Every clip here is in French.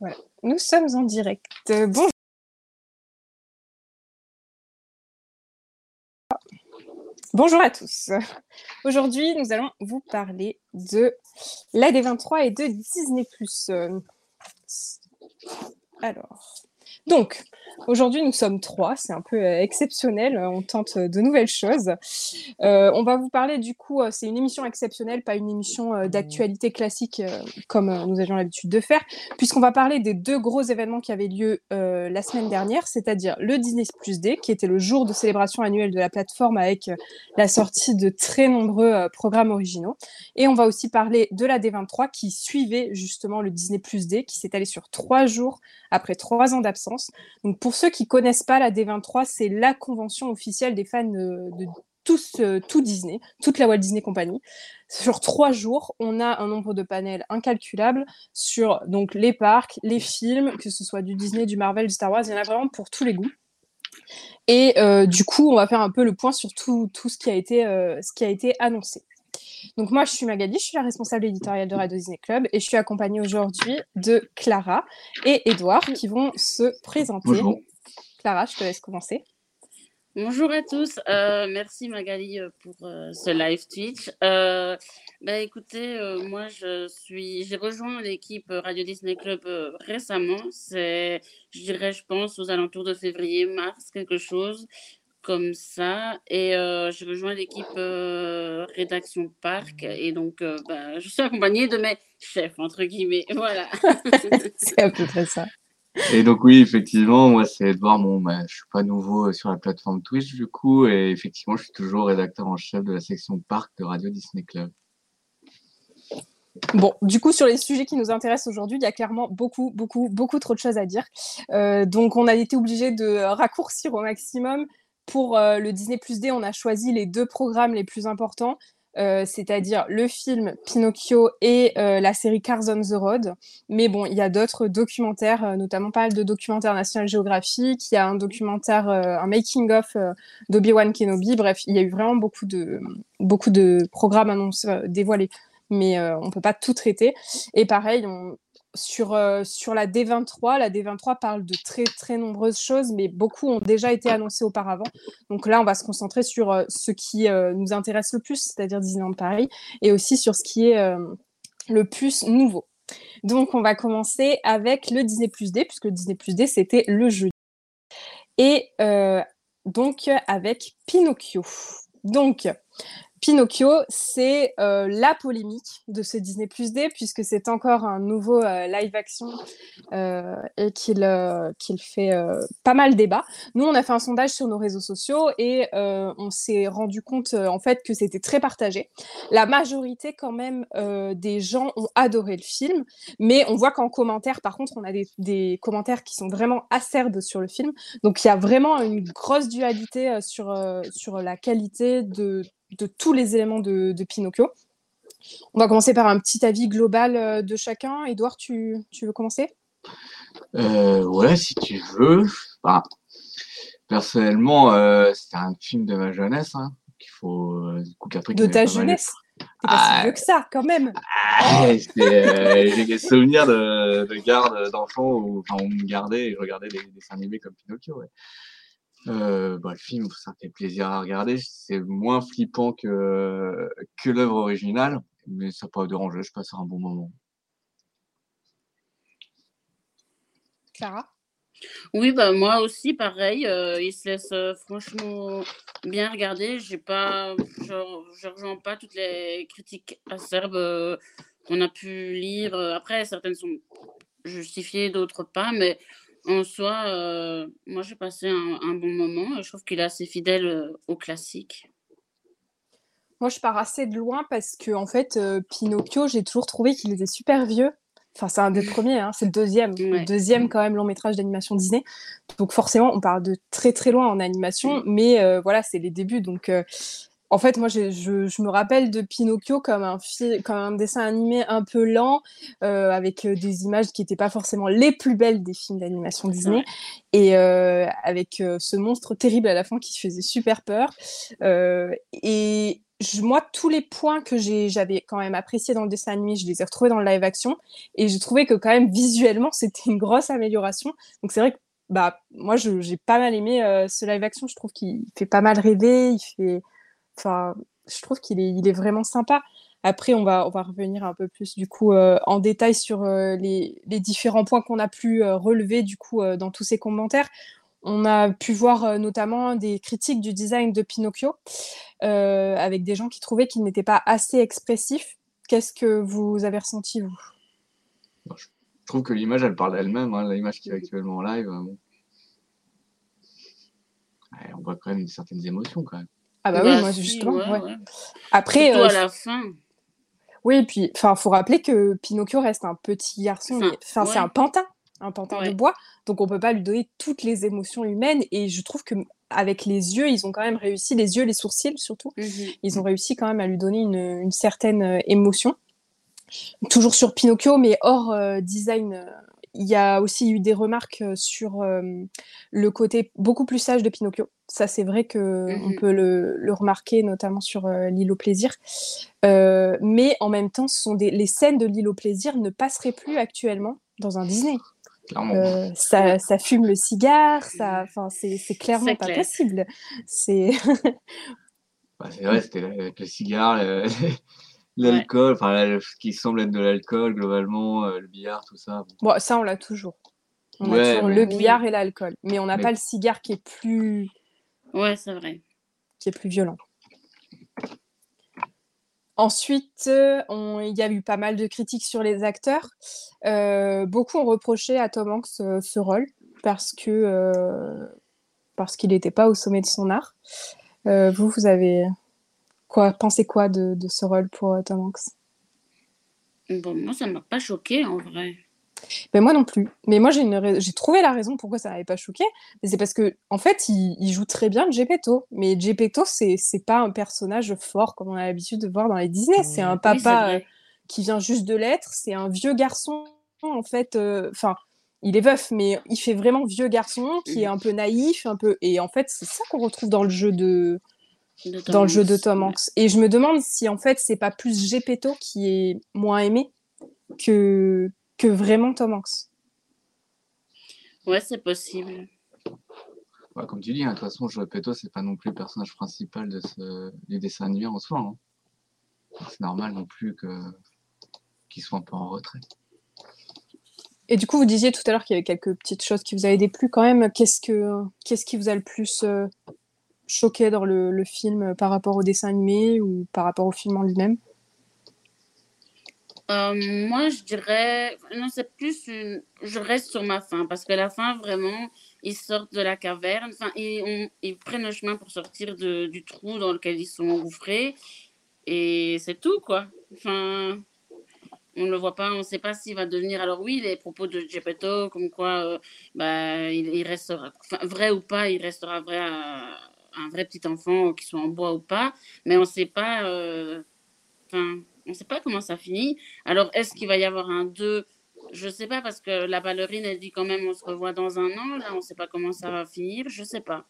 Voilà, nous sommes en direct. Bonjour. Bonjour à tous. Aujourd'hui, nous allons vous parler de l'AD23 et de Disney+. Alors, donc, Aujourd'hui, nous sommes trois, c'est un peu euh, exceptionnel, euh, on tente de nouvelles choses. Euh, on va vous parler du coup, c'est une émission exceptionnelle, pas une émission d'actualité classique comme nous avions l'habitude de faire, puisqu'on va parler des deux gros événements qui avaient lieu la semaine dernière, c'est-à-dire le Disney Plus Day, qui était le jour de célébration annuelle de la plateforme avec la sortie de très nombreux programmes originaux. Et on va aussi parler de la D23 qui suivait justement le Disney Plus Day, qui s'est allé sur trois jours après trois ans d'absence. Donc pour ceux qui connaissent pas la D23, c'est la convention officielle des fans de, euh, tout Disney, toute la Walt Disney Company. Sur trois jours, on a un nombre de panels incalculable sur donc les parcs, les films, que ce soit du Disney, du Marvel, du Star Wars, il y en a vraiment pour tous les goûts. Et euh, du coup, on va faire un peu le point sur tout, ce, qui a été, euh, ce qui a été annoncé. Donc moi, je suis Magali, je suis la responsable éditoriale de Radio Disney Club et je suis accompagnée aujourd'hui de Clara et Edouard qui vont se présenter. Bonjour. Clara, je te laisse commencer. Bonjour à tous, euh, merci Magali euh, pour euh, ce live Twitch. bah, écoutez, moi je suis, j'ai rejoint l'équipe Radio Disney Club récemment. C'est, je dirais, je pense aux alentours de février-mars, quelque chose comme ça. Et euh, je rejoins l'équipe euh, rédaction Parc. Et donc, euh, bah, je suis accompagnée de mes chefs, entre guillemets. Voilà. c'est à peu près ça. Et donc, oui, effectivement, moi, c'est Edouard. Bon, bah, je suis pas nouveau sur la plateforme Twitch, du coup. Et effectivement, je suis toujours rédacteur en chef de la section Parc de Radio Disney Club. Bon, du coup, sur les sujets qui nous intéressent aujourd'hui, il y a clairement beaucoup, beaucoup, beaucoup trop de choses à dire. donc, on a été obligé de raccourcir au maximum pour euh, le Disney Plus D, on a choisi les deux programmes les plus importants, euh, c'est-à-dire le film Pinocchio et euh, la série Cars on the Road. Mais bon, il y a d'autres documentaires, notamment pas mal de documentaires National Geographic. Il y a un documentaire, un making-of d'Obi-Wan Kenobi. Bref, il y a eu vraiment beaucoup de, beaucoup de programmes annoncés, dévoilés. Mais on ne peut pas tout traiter. Et pareil, on, sur, euh, sur la D23, la D23 parle de très très nombreuses choses, mais beaucoup ont déjà été annoncées auparavant. Donc là, on va se concentrer sur euh, ce qui euh, nous intéresse le plus, c'est-à-dire Disneyland Paris, et aussi sur ce qui est le plus nouveau. Donc on va commencer avec le Disney Plus D, puisque le Disney Plus D, c'était le jeudi. Et donc avec Pinocchio. Donc, Pinocchio, c'est euh, la polémique de ce Disney Plus D, puisque c'est encore un nouveau euh, live action euh, et qu'il fait pas mal débat. Nous, on a fait un sondage sur nos réseaux sociaux et on s'est rendu compte en fait que c'était très partagé. La majorité, quand même, des gens ont adoré le film, mais on voit qu'en commentaire, par contre, on a des, commentaires qui sont vraiment acerbes sur le film. Donc, il y a vraiment une grosse dualité sur la qualité de de tous les éléments de, Pinocchio. On va commencer par un petit avis global euh, de chacun. Edouard, tu, veux commencer? Euh, Ouais, si tu veux. personnellement, euh, c'est un film de ma jeunesse. Hein, qu'il faut, de ta jeunesse? T'es pas si ah. vieux que ça, quand même. Ah, j'ai des souvenirs de, garde d'enfants où on me gardait et je regardais des dessins animés comme Pinocchio. Euh, bah, le film, ça fait plaisir à regarder. C'est moins flippant que, que l'œuvre originale, mais ça peut pas déranger, je passe un bon moment. Clara Oui, bah, moi aussi, pareil. Euh, il se laisse euh, franchement bien regarder. J'ai pas, je ne rejoins pas toutes les critiques acerbes qu'on a pu lire. Après, certaines sont justifiées, d'autres pas, mais en soi, euh, moi j'ai passé un, bon moment. Je trouve qu'il est assez fidèle euh, au classique. Moi, je pars assez de loin parce que en fait, euh, Pinocchio, j'ai toujours trouvé qu'il était super vieux. Enfin, c'est un des premiers, hein, c'est le deuxième, le deuxième quand même long métrage d'animation Disney. Donc forcément, on parle de très très loin en animation, mais voilà, c'est les débuts. Donc en fait, moi, je, je, me rappelle de Pinocchio comme un, comme un dessin animé un peu lent, euh, avec euh, des images qui n'étaient pas forcément les plus belles des films d'animation Disney, et euh, avec ce monstre terrible à la fin qui faisait super peur. et moi, tous les points que j'avais quand même appréciés dans le dessin animé, je les ai retrouvés dans le live action. Et j'ai trouvé que quand même, visuellement, c'était une grosse amélioration. Donc c'est vrai que bah, moi, j'ai pas mal aimé ce live action. Je trouve qu'il fait pas mal rêver. Il fait... Enfin, je trouve qu'il est, vraiment sympa. Après, on va, revenir un peu plus du coup euh, en détail sur euh, les, différents points qu'on a pu relever du coup dans tous ces commentaires. On a pu voir euh, notamment des critiques du design de Pinocchio, euh, avec des gens qui trouvaient qu'il n'était pas assez expressif. Qu'est-ce que vous avez ressenti, vous? Je trouve que l'image, elle parle d'elle-même, hein, l'image qui est actuellement en live. Euh, on voit quand même certaines émotions, quand même. Ah bah, oui, moi, justement. Après, à la fin. Oui, et puis, il faut rappeler que Pinocchio reste un petit garçon, enfin, c'est un pantin un pantin de bois, donc on peut pas lui donner toutes les émotions humaines. Et je trouve que avec les yeux, ils ont quand même réussi, les yeux, les sourcils surtout, mmh ils ont réussi quand même à lui donner une, certaine euh, émotion. Toujours sur Pinocchio, mais hors euh, design, euh, il y a aussi eu des remarques sur le côté beaucoup plus sage de Pinocchio. Ça, c'est vrai que on mmh peut le, remarquer, notamment sur l'île au plaisir. mais en même temps, ce sont des, les scènes de l'île au plaisir ne passeraient plus actuellement dans un Disney. Euh, ça, ça, fume le cigare, ça, enfin, c'est clairement pas possible. C'est. c'est vrai, c'était avec le cigare, l'alcool, enfin, ce qui semble être de l'alcool globalement, euh, le billard, tout ça. Bon, ça, on l'a toujours. On a toujours le billard et l'alcool, mais on n'a pas le cigare qui est plus. Ouais, c'est vrai. Qui est plus violent. Ensuite, euh, il y a eu pas mal de critiques sur les acteurs. Euh, beaucoup ont reproché à Tom Hanks euh, ce rôle parce que parce qu'il n'était pas au sommet de son art. vous, vous avez quoi pensé quoi de, de ce rôle pour Tom Hanks? Bon, moi, ça m'a pas choqué en vrai. Ben moi non plus. Mais moi, j'ai trouvé la raison pourquoi ça n'avait pas choqué. Mais c'est parce que, en fait, il, joue très bien Gepetto. Mais Gepetto, c'est pas un personnage fort comme on a l'habitude de voir dans les Disney. C'est un papa euh, qui vient juste de l'être. C'est un vieux garçon, en fait. Euh, enfin, il est veuf, mais il fait vraiment vieux garçon qui est un peu naïf, un peu. Et en fait, c'est ça qu'on retrouve dans le jeu de. Dans le jeu de Tom Hanks. Et je me demande si en fait c'est pas plus Gepetto qui est moins aimé que, que vraiment Tom Hanks. Ouais, c'est possible. comme tu dis, hein, de toute façon, Joe Petto, c'est pas non plus le personnage principal de ce... du dessin animé en soi. Hein. C'est normal non plus que qu'il soit un peu en retrait. Et du coup, vous disiez tout à l'heure qu'il y avait quelques petites choses qui vous avaient déplu quand même. Qu'est-ce que qu'est-ce qui vous a le plus euh, choqué dans le, film par rapport au dessin animé ou par rapport au film en lui-même euh, moi, je dirais, non, c'est plus je reste sur ma fin parce que la fin, vraiment, ils sortent de la caverne, enfin, ils, ils prennent le chemin pour sortir de, du trou dans lequel ils sont engouffrés et c'est tout, quoi. Enfin, on ne le voit pas, on ne sait pas s'il va devenir. Alors, oui, les propos de Gepetto, comme quoi, euh, bah, il, restera, vrai ou pas, il restera vrai un vrai petit enfant, qui soit en bois ou pas, mais on ne sait pas, euh, enfin, on ne sait pas comment ça finit. Alors, est-ce qu'il va y avoir un 2 Je ne sais pas, parce que la ballerine, elle dit quand même on se revoit dans un an. Là, on ne sait pas comment ça va finir. Je ne sais pas.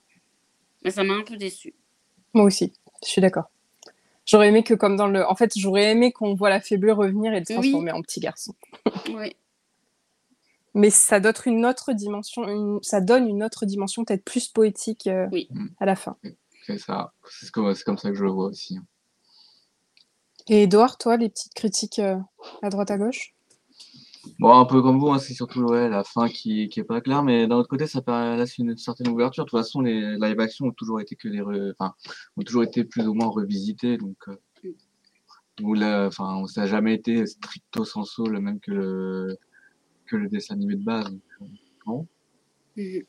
Mais ça m'a un peu déçu. Moi aussi, je suis d'accord. J'aurais aimé que, comme dans le. En fait, j'aurais aimé qu'on voit la faibleur revenir et le transformer en petit garçon. oui. Mais ça donne une autre dimension, ça donne une autre dimension peut-être plus poétique euh, à la fin. C'est ça, c'est comme, comme, ça que je le vois aussi. Et Edouard, toi, les petites critiques euh, à droite à gauche? Bon, un peu comme vous, hein, c'est surtout la fin qui, qui est pas claire, mais d'un autre côté, ça laisse une certaine ouverture. De toute façon, les live action ont toujours été que des, enfin, ont toujours été plus ou moins revisités, donc euh, enfin, ça n'a jamais été stricto sensu le même que le que le dessin animé de base. Donc, euh,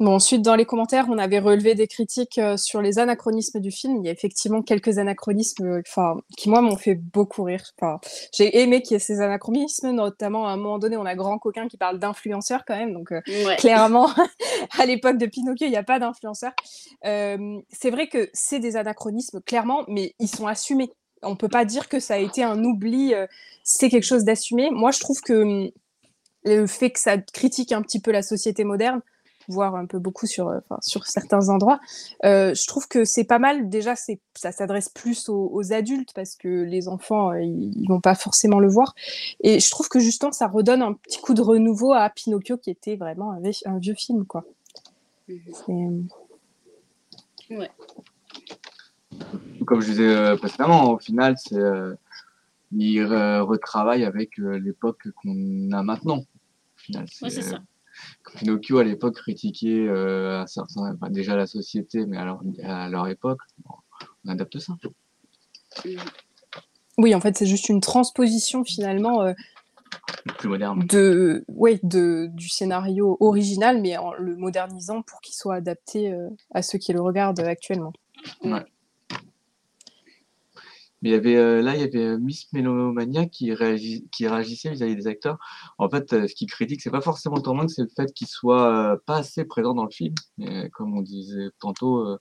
Bon, ensuite, dans les commentaires, on avait relevé des critiques euh, sur les anachronismes du film. Il y a effectivement quelques anachronismes euh, enfin, qui, moi, m'ont fait beaucoup rire. Enfin, j'ai aimé qu'il y ait ces anachronismes, notamment à un moment donné, on a Grand Coquin qui parle d'influenceurs quand même. Donc, euh, clairement, à l'époque de Pinocchio, il n'y a pas d'influenceurs. c'est vrai que c'est des anachronismes, clairement, mais ils sont assumés. On ne peut pas dire que ça a été un oubli. c'est quelque chose d'assumé. Moi, je trouve que hum, le fait que ça critique un petit peu la société moderne, voire un peu beaucoup sur, euh, enfin, sur certains endroits. Euh, je trouve que c'est pas mal. Déjà, ça s'adresse plus aux, aux adultes parce que les enfants, euh, ils, ils vont pas forcément le voir. Et je trouve que justement, ça redonne un petit coup de renouveau à Pinocchio, qui était vraiment un, vie- un vieux film, quoi. Ouais. Comme je disais euh, précédemment, au final, c'est euh, il re- retravaille avec euh, l'époque qu'on a maintenant. Au final, Ouais, c'est ça. Pinocchio à l'époque critiquait euh, à certains, enfin, déjà la société, mais à leur, à leur époque, bon, on adapte ça. Oui, en fait, c'est juste une transposition finalement euh, Plus moderne. de, ouais, de, du scénario original, mais en le modernisant pour qu'il soit adapté euh, à ceux qui le regardent actuellement. Mais il y avait, euh, là, il y avait euh, Miss Mélomania qui, qui réagissait vis-à-vis des acteurs. En fait, euh, ce qu'il critique, c'est pas forcément le tournant, c'est le fait qu'ils soient euh, pas assez présents dans le film. Mais comme on disait tantôt, euh,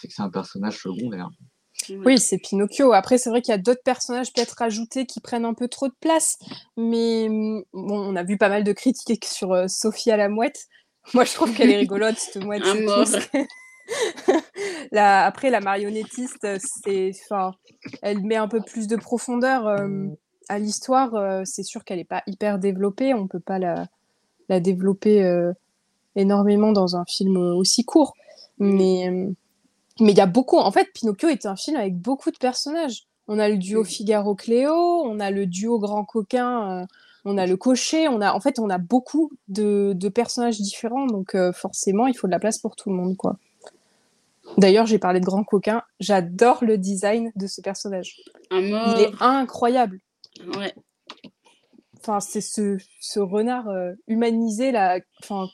c'est que c'est un personnage secondaire. Oui, c'est Pinocchio. Après, c'est vrai qu'il y a d'autres personnages peut-être ajoutés qui prennent un peu trop de place. Mais hum, bon, on a vu pas mal de critiques sur euh, Sophie à la mouette. Moi, je trouve qu'elle est rigolote, cette mouette. La- Après, la marionnettiste, c'est, enfin, elle met un peu plus de profondeur euh, à l'histoire. euh, c'est sûr qu'elle n'est pas hyper développée. On peut pas la, la développer euh, énormément dans un film aussi court. Mais euh, mais il y a beaucoup. En fait, Pinocchio est un film avec beaucoup de personnages. On a le duo Mm. Figaro-Cléo, on a le duo Grand Coquin, on a le cocher. On a, en fait, on a beaucoup de, de personnages différents. Donc, forcément, il faut de la place pour tout le monde, quoi. D'ailleurs, j'ai parlé de Grand Coquin. J'adore le design de ce personnage. Mort. Il est incroyable. Ouais. Enfin, c'est ce, ce renard euh, humanisé là, enfin,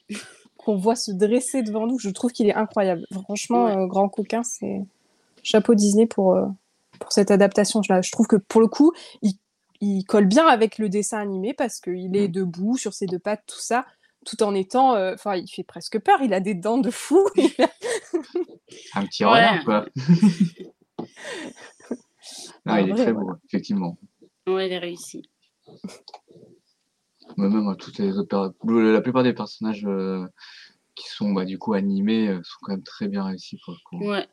qu'on voit se dresser devant nous. Je trouve qu'il est incroyable. Franchement, Ouais. euh, Grand Coquin, c'est chapeau Disney pour, euh, pour cette adaptation. Je, je trouve que pour le coup, il, il colle bien avec le dessin animé parce qu'il est debout sur ses deux pattes, tout ça, tout en étant. euh, Enfin, il fait presque peur. Il a des dents de fou. Il a- Un petit Ouais. renard, quoi. non, il est très beau, effectivement. Ouais, il est réussi. Mais même euh, toutes les autres, la plupart des personnages euh, qui sont bah, du coup animés euh, sont quand même très bien réussis pour le coup. Ouais.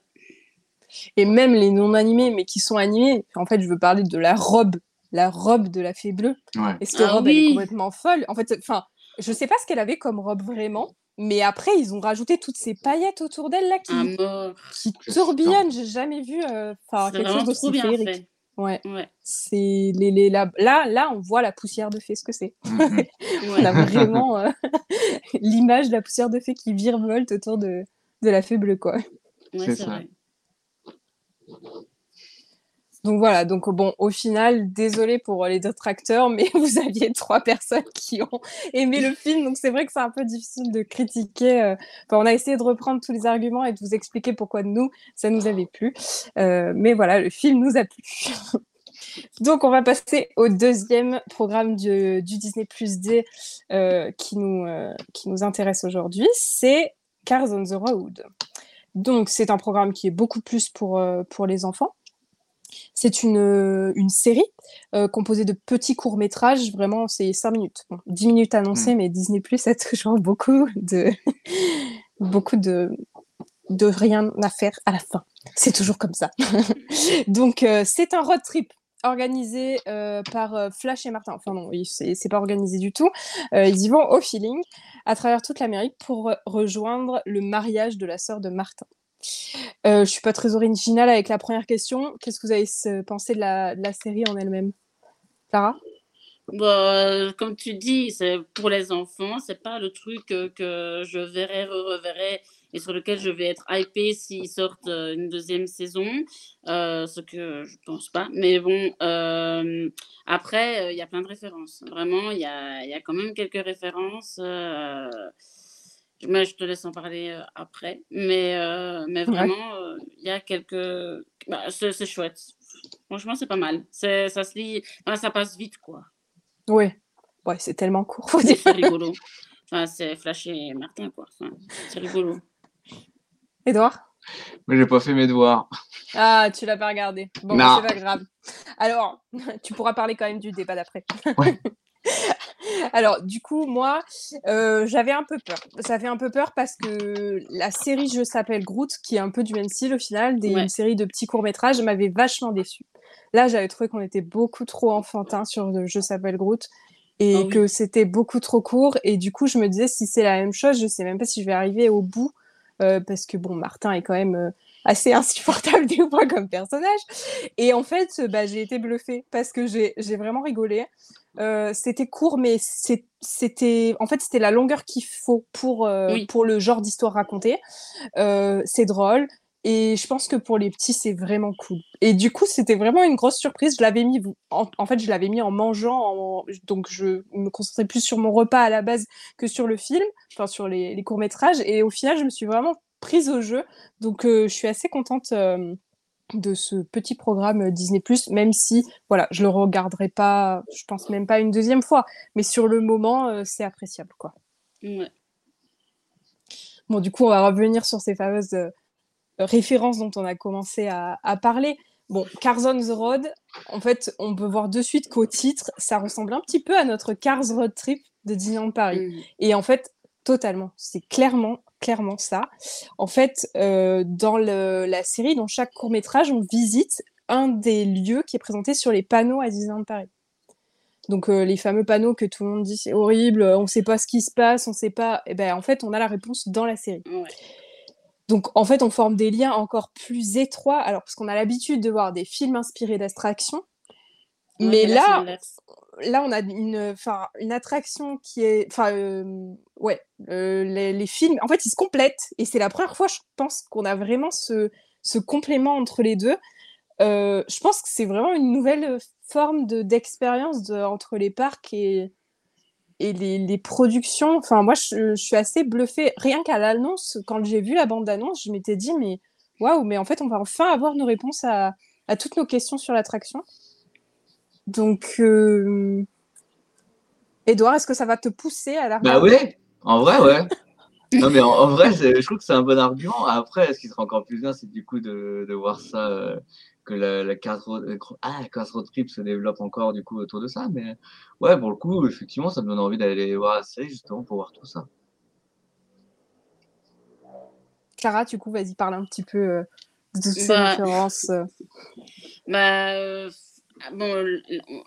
Et même les non animés, mais qui sont animés. En fait, je veux parler de la robe, la robe de la fée bleue. Ouais. Et cette Ah robe, elle est oui. complètement folle? En fait, enfin, je sais pas ce qu'elle avait comme robe vraiment, mais après, ils ont rajouté toutes ces paillettes autour d'elle là qui, mort. qui tourbillonnent. J'ai jamais vu euh, enfin, C'est quelque vraiment chose trop d'aussi bien féerique. fait. Ouais, Ouais. c'est les, les, la- là, là, on voit la poussière de fée, ce que c'est. Mhm. On a vraiment euh, l'image de la poussière de fée qui virevolte autour de, de la fée bleue, quoi. Ouais, C'est c'est ça. vrai. Donc voilà, donc bon, au final, désolé pour les détracteurs, mais vous aviez trois personnes qui ont aimé le film, donc c'est vrai que c'est un peu difficile de critiquer. euh, on a essayé de reprendre tous les arguments et de vous expliquer pourquoi nous, ça nous avait plu. Euh, mais voilà, le film nous a plu. donc on va passer au deuxième programme du, Disney Plus D euh, qui, nous, euh, qui nous intéresse aujourd'hui, c'est Cars on the Road. Donc c'est un programme qui est beaucoup plus pour, euh, pour les enfants. C'est une, euh, une série euh, composée de petits courts-métrages, vraiment, c'est 5 minutes. Bon, 10 minutes annoncées, mais Disney Plus a toujours beaucoup de, beaucoup de, de rien à faire à la fin. C'est toujours comme ça. Donc, euh, c'est un road trip organisé euh, par euh, Flash et Martin. Enfin, non, c'est pas organisé du tout. Ils y vont au feeling à travers toute l'Amérique pour rejoindre le mariage de la sœur de Martin. Euh, je suis pas très originale avec la première question. Qu'est-ce que vous avez euh, pensé de la, série en elle-même? Clara? Bon, euh, comme tu dis, c'est pour les enfants. C'est pas le truc que je verrai, re-reverrai et sur lequel je vais être hypée s'ils sortent euh, une deuxième saison. Euh, ce que je pense pas. Mais bon, après, il y a plein de références. Vraiment, il y a, y a quand même quelques références. Mais je te laisse en parler euh, après. Mais, euh, mais Ouais. vraiment, euh, il y a quelques. Bah, c'est c'est chouette. Franchement, c'est pas mal. C'est- Ça se lit. enfin, ça passe vite, quoi. Ouais. Ouais, c'est tellement court. faut dire. C'est rigolo. Enfin, c'est Flash et Martin, quoi. Enfin, c'est rigolo. Edouard Mais j'ai pas fait mes devoirs. Ah, tu l'as pas regardé. Bon, Non. c'est pas grave. Alors, tu pourras parler quand même du débat d'après. Ouais. Alors, du coup, moi, euh, j'avais un peu peur. Ça fait un peu peur parce que la série Je s'appelle Groot, qui est un peu du même style au final, des, Ouais. une série de petits courts-métrages, m'avait vachement déçue. Là, j'avais trouvé qu'on était beaucoup trop enfantin sur le Je s'appelle Groot et Ah oui. que c'était beaucoup trop court. Et du coup, je me disais, si c'est la même chose, je sais même pas si je vais arriver au bout euh, parce que, bon, Martin est quand même. euh, assez insupportable des fois comme personnage. Et en fait, euh, bah, j'ai été bluffée parce que j'ai vraiment rigolé. Euh, c'était court, mais c'était en fait c'était la longueur qu'il faut pour euh, Oui. pour le genre d'histoire racontée. Euh, c'est drôle et je pense que pour les petits c'est vraiment cool. Et du coup c'était vraiment une grosse surprise. Je l'avais mis en, en fait je l'avais mis en mangeant, en- donc je me concentrais plus sur mon repas à la base que sur le film, enfin sur les, les courts métrages. Et au final je me suis vraiment prise au jeu. Donc euh, je suis assez contente. euh, de ce petit programme euh, Disney+, même si, voilà, je le regarderai pas, je pense même pas une deuxième fois, mais sur le moment, euh, c'est appréciable, quoi. Ouais. Bon, du coup, on va revenir sur ces fameuses euh, références dont on a commencé à, à parler. Bon, Cars on the Road, en fait, on peut voir de suite qu'au titre, ça ressemble un petit peu à notre Cars Road Trip de Disneyland Paris. Et en fait, totalement, c'est clairement, clairement ça. En fait, euh, dans le- la série, dans chaque court métrage, on visite un des lieux qui est présenté sur les panneaux à Disneyland Paris. Donc euh, les fameux panneaux que tout le monde dit c'est horrible, on ne sait pas ce qui se passe, on sait pas. Et ben en fait, on a la réponse dans la série. Ouais. Donc en fait, on forme des liens encore plus étroits. Alors parce qu'on a l'habitude de voir des films inspirés d'attractions, mais là, là, on a une, attraction qui est, enfin, euh, ouais, euh, les, les films, en fait, ils se complètent et c'est la première fois, je pense, qu'on a vraiment ce, ce complément entre les deux. Euh, je pense que c'est vraiment une nouvelle forme de d'expérience de, entre les parcs et et les, les productions. Enfin, moi, je, je suis assez bluffée. Rien qu'à l'annonce, quand j'ai vu la bande d'annonce, je m'étais dit, mais waouh, mais en fait, on va enfin avoir nos réponses à, à toutes nos questions sur l'attraction. Donc, euh... Edouard, est-ce que ça va te pousser à la Bah ouais, en vrai, ouais. Non, mais en, en vrai, je trouve que c'est un bon argument. Après, ce qui serait encore plus bien, c'est du coup de, de voir ça, euh, que la, la carte road, euh, ah, road trip se développe encore du coup autour de ça. Mais ouais, pour le coup, effectivement, ça me donne envie d'aller voir la série justement pour voir tout ça. Clara, du coup, vas-y, parle un petit peu euh, de toutes ces Bah, références. euh. Bah, euh, bon, l-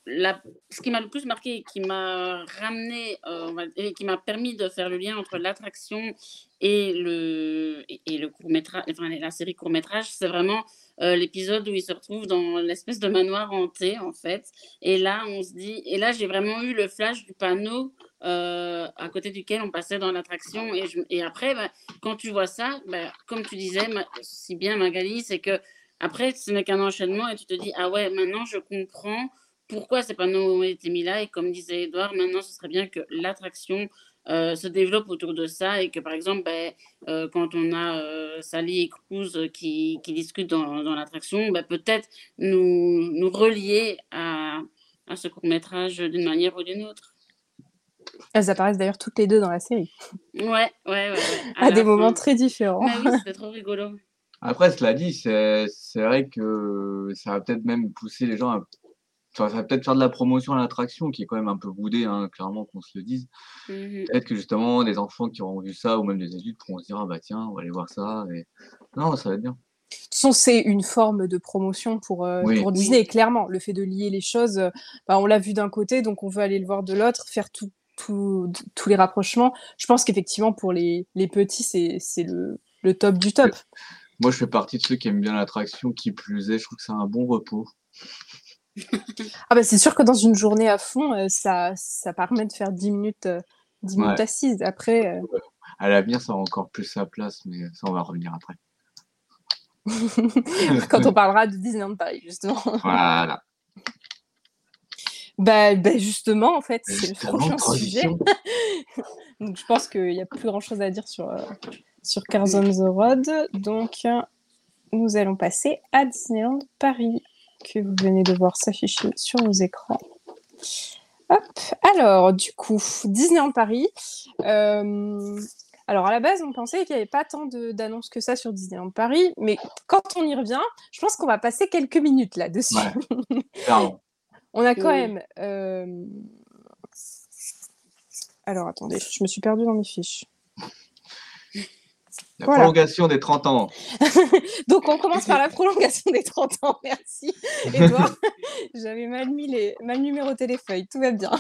la- ce qui m'a le plus marqué qui m'a ramené, euh, et qui m'a permis de faire le lien entre l'attraction et le, et, le court métrage, enfin la série court métrage, c'est vraiment euh, l'épisode où il se retrouve dans l'espèce de manoir hanté en fait. Et là, on se dit, et là j'ai vraiment eu le flash du panneau euh, à côté duquel on passait dans l'attraction. Et, après, bah, quand tu vois ça, bah, comme tu disais si bien Magali, c'est que après, ce n'est qu'un enchaînement et tu te dis, ah ouais, maintenant je comprends pourquoi ces panneaux ont été mis là. Et comme disait Edouard, maintenant ce serait bien que l'attraction euh, se développe autour de ça et que par exemple, ben, euh, quand on a euh, Sally et Cruz qui, qui discutent dans, dans l'attraction, ben, peut-être nous, nous relier à, à ce court métrage d'une manière ou d'une autre. Elles apparaissent d'ailleurs toutes les deux dans la série, Ouais, ouais, ouais. à, des moments très différents. Mais oui, c'était trop rigolo. Après, cela dit, c'est vrai que ça va peut-être même pousser les gens à. Enfin, ça va peut-être faire de la promotion à l'attraction, qui est quand même un peu boudée, hein, clairement, qu'on se le dise. Mhm. Peut-être que justement, des enfants qui auront vu ça, ou même des adultes, pourront se dire, ah bah tiens, on va aller voir ça. Et... Non, ça va être bien. De toute façon, c'est une forme de promotion pour, euh, Oui. pour Disney, clairement. Le fait de lier les choses, euh, bah, on l'a vu d'un côté, donc on veut aller le voir de l'autre, faire tout, tout- t- tous les rapprochements. Je pense qu'effectivement, pour les, les petits, c'est c'est le, le top du top. Moi, je fais partie de ceux qui aiment bien l'attraction, qui plus est, je trouve que c'est un bon repos. Ah bah, c'est sûr que dans une journée à fond, euh, ça, ça permet de faire 10 minutes, euh, 10 minutes Ouais. assises. Après, euh, À l'avenir, ça aura encore plus sa place, mais ça, on va revenir après. quand on parlera de Disneyland Paris, justement. Voilà. bah, bah, justement, en fait, c'est le prochain sujet. Donc, je pense qu'il n'y a plus grand-chose à dire sur, euh, sur Cars on the Road. Donc, nous allons passer à Disneyland Paris, que vous venez de voir s'afficher sur vos écrans. Hop, alors, du coup, Disneyland Paris. euh, alors, à la base, on pensait qu'il n'y avait pas tant d'annonces que ça sur Disneyland Paris, mais quand on y revient, je pense qu'on va passer quelques minutes là-dessus. Ouais. On a quand Oui. même euh, Alors attendez, je me suis perdue dans mes fiches. La prolongation des 30 ans. Donc, on commence par la prolongation des 30 ans. Merci, Edouard. J'avais mal, mis les... mal numéroté les feuilles. Tout va bien.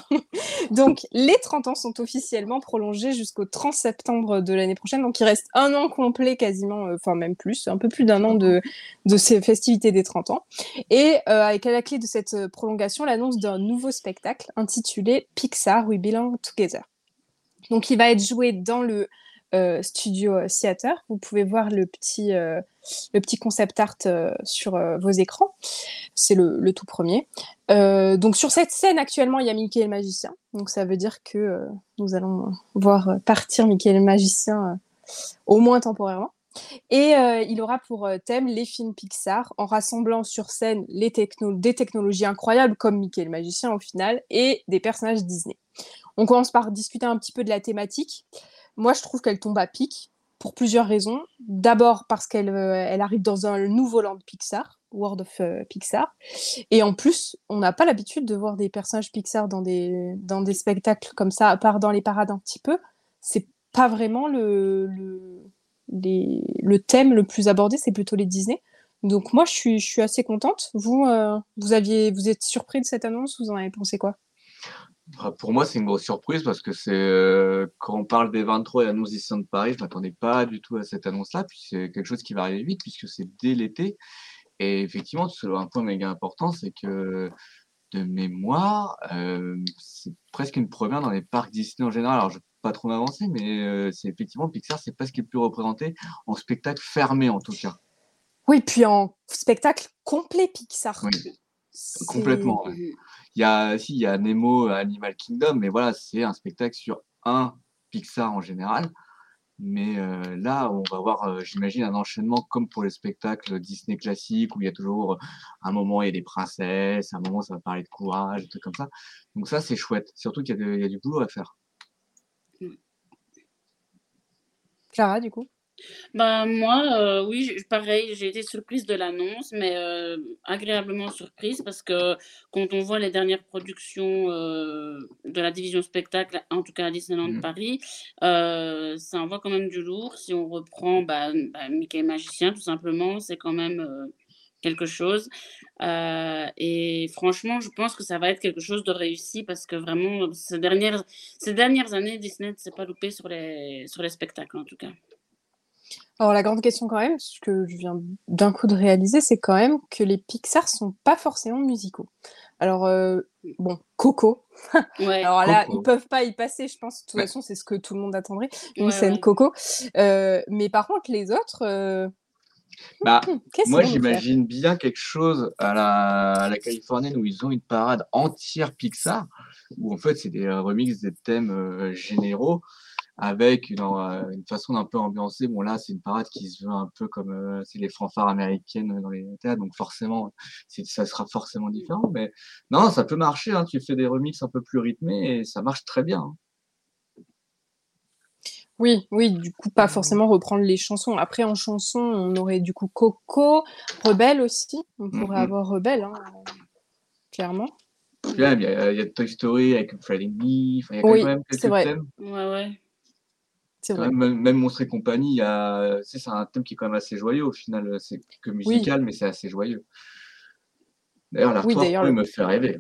Donc, les 30 ans sont officiellement prolongés jusqu'au 30 septembre de l'année prochaine. Donc, il reste un an complet, quasiment, euh, enfin, même plus, un peu plus d'un an de, de ces festivités des 30 ans. Et euh, avec à la clé de cette prolongation, l'annonce d'un nouveau spectacle intitulé Pixar We Belong Together. Donc, il va être joué dans le euh, Studio Theater. Vous pouvez voir le petit, euh, le petit concept art euh, sur vos écrans. C'est le, tout premier. donc sur cette scène actuellement, il y a Mickey le magicien. Donc ça veut dire que nous allons voir partir Mickey le magicien au moins temporairement. Et il aura pour thème les films Pixar, en rassemblant sur scène les des technologies incroyables comme Mickey le magicien au final, et des personnages Disney. On commence par discuter un petit peu de la thématique. Moi, je trouve qu'elle tombe à pic pour plusieurs raisons. D'abord parce qu'elle euh, elle arrive dans un nouveau land Pixar, World of euh, Pixar. Et en plus, on n'a pas l'habitude de voir des personnages Pixar dans des, dans des spectacles comme ça, à part dans les parades un petit peu. C'est pas vraiment le, le, le thème le plus abordé, c'est plutôt les Disney. Donc moi, je suis, je suis assez contente. Vous, euh, vous, aviez, vous êtes surpris de cette annonce? Vous en avez pensé quoi? Pour moi, c'est une grosse surprise parce que c'est euh, quand on parle des 23 et annonciations de Paris, je m'attendais pas du tout à cette annonce-là. Puis c'est quelque chose qui va arriver vite puisque c'est dès l'été. Et effectivement, un point méga important, c'est que de mémoire, euh, c'est presque une première dans les parcs Disney en général. Alors, je ne vais pas trop m'avancer, mais euh, c'est effectivement Pixar, c'est pas ce qui est le plus représenté en spectacle fermé en tout cas. Oui, puis en spectacle complet Pixar. Oui, complètement. Il y a, si, il y a Nemo Animal Kingdom, mais voilà, c'est un spectacle sur un Pixar en général. Mais euh, là, on va voir, euh, j'imagine, un enchaînement comme pour les spectacles Disney classiques, où il y a toujours un moment, il y a des princesses, un moment, ça va parler de courage, des trucs comme ça. Donc ça, c'est chouette. Surtout qu'il y, y, a du boulot à faire. Clara, du coup? Bah, moi, euh, oui, pareil, j'ai été surprise de l'annonce, mais euh, agréablement surprise parce que quand on voit les dernières productions euh, de la division spectacle, en tout cas à Disneyland mmh. Paris, ça envoie quand même du lourd. Si on reprend bah, bah, Mickey Magicien, tout simplement, c'est quand même quelque chose. et franchement, je pense que ça va être quelque chose de réussi parce que vraiment, ces dernières, ces dernières années, Disney ne s'est pas loupé sur les, sur les spectacles, en tout cas. Alors la grande question quand même, ce que je viens d'un coup de réaliser, c'est quand même que les Pixar sont pas forcément musicaux. Alors euh, bon, Coco. Alors là, ils peuvent pas y passer, je pense. De toute façon, c'est ce que tout le monde attendrait, une scène Coco. Euh, mais par contre, les autres. Euh, bah, hmm, moi, j'imagine bien quelque chose à la, à la Californienne où ils ont une parade entière Pixar, où en fait, c'est des remixes des thèmes généraux avec une, euh, une façon d'un peu ambiancée. Bon, là, c'est une parade qui se veut un peu comme euh, c'est les fanfares américaines dans les théâtres, donc forcément, ça sera forcément différent. Mais non, ça peut marcher. Hein. Tu fais des remixes un peu plus rythmés et ça marche très bien. Hein. Oui, oui, du coup, pas forcément reprendre les chansons. Après, en chanson, on aurait du coup Coco, Rebelle aussi. On pourrait avoir Rebelle, hein, clairement. Il y, a, il y, a, Toy Story avec Freddy Me. Il y a quand oui, même quelques vrai. Ouais, ouais. Même, même Monstre et compagnie, c'est un thème qui est quand même assez joyeux au final. C'est que musical, mais c'est assez joyeux. D'ailleurs, l'artwork oui, me fait rêver.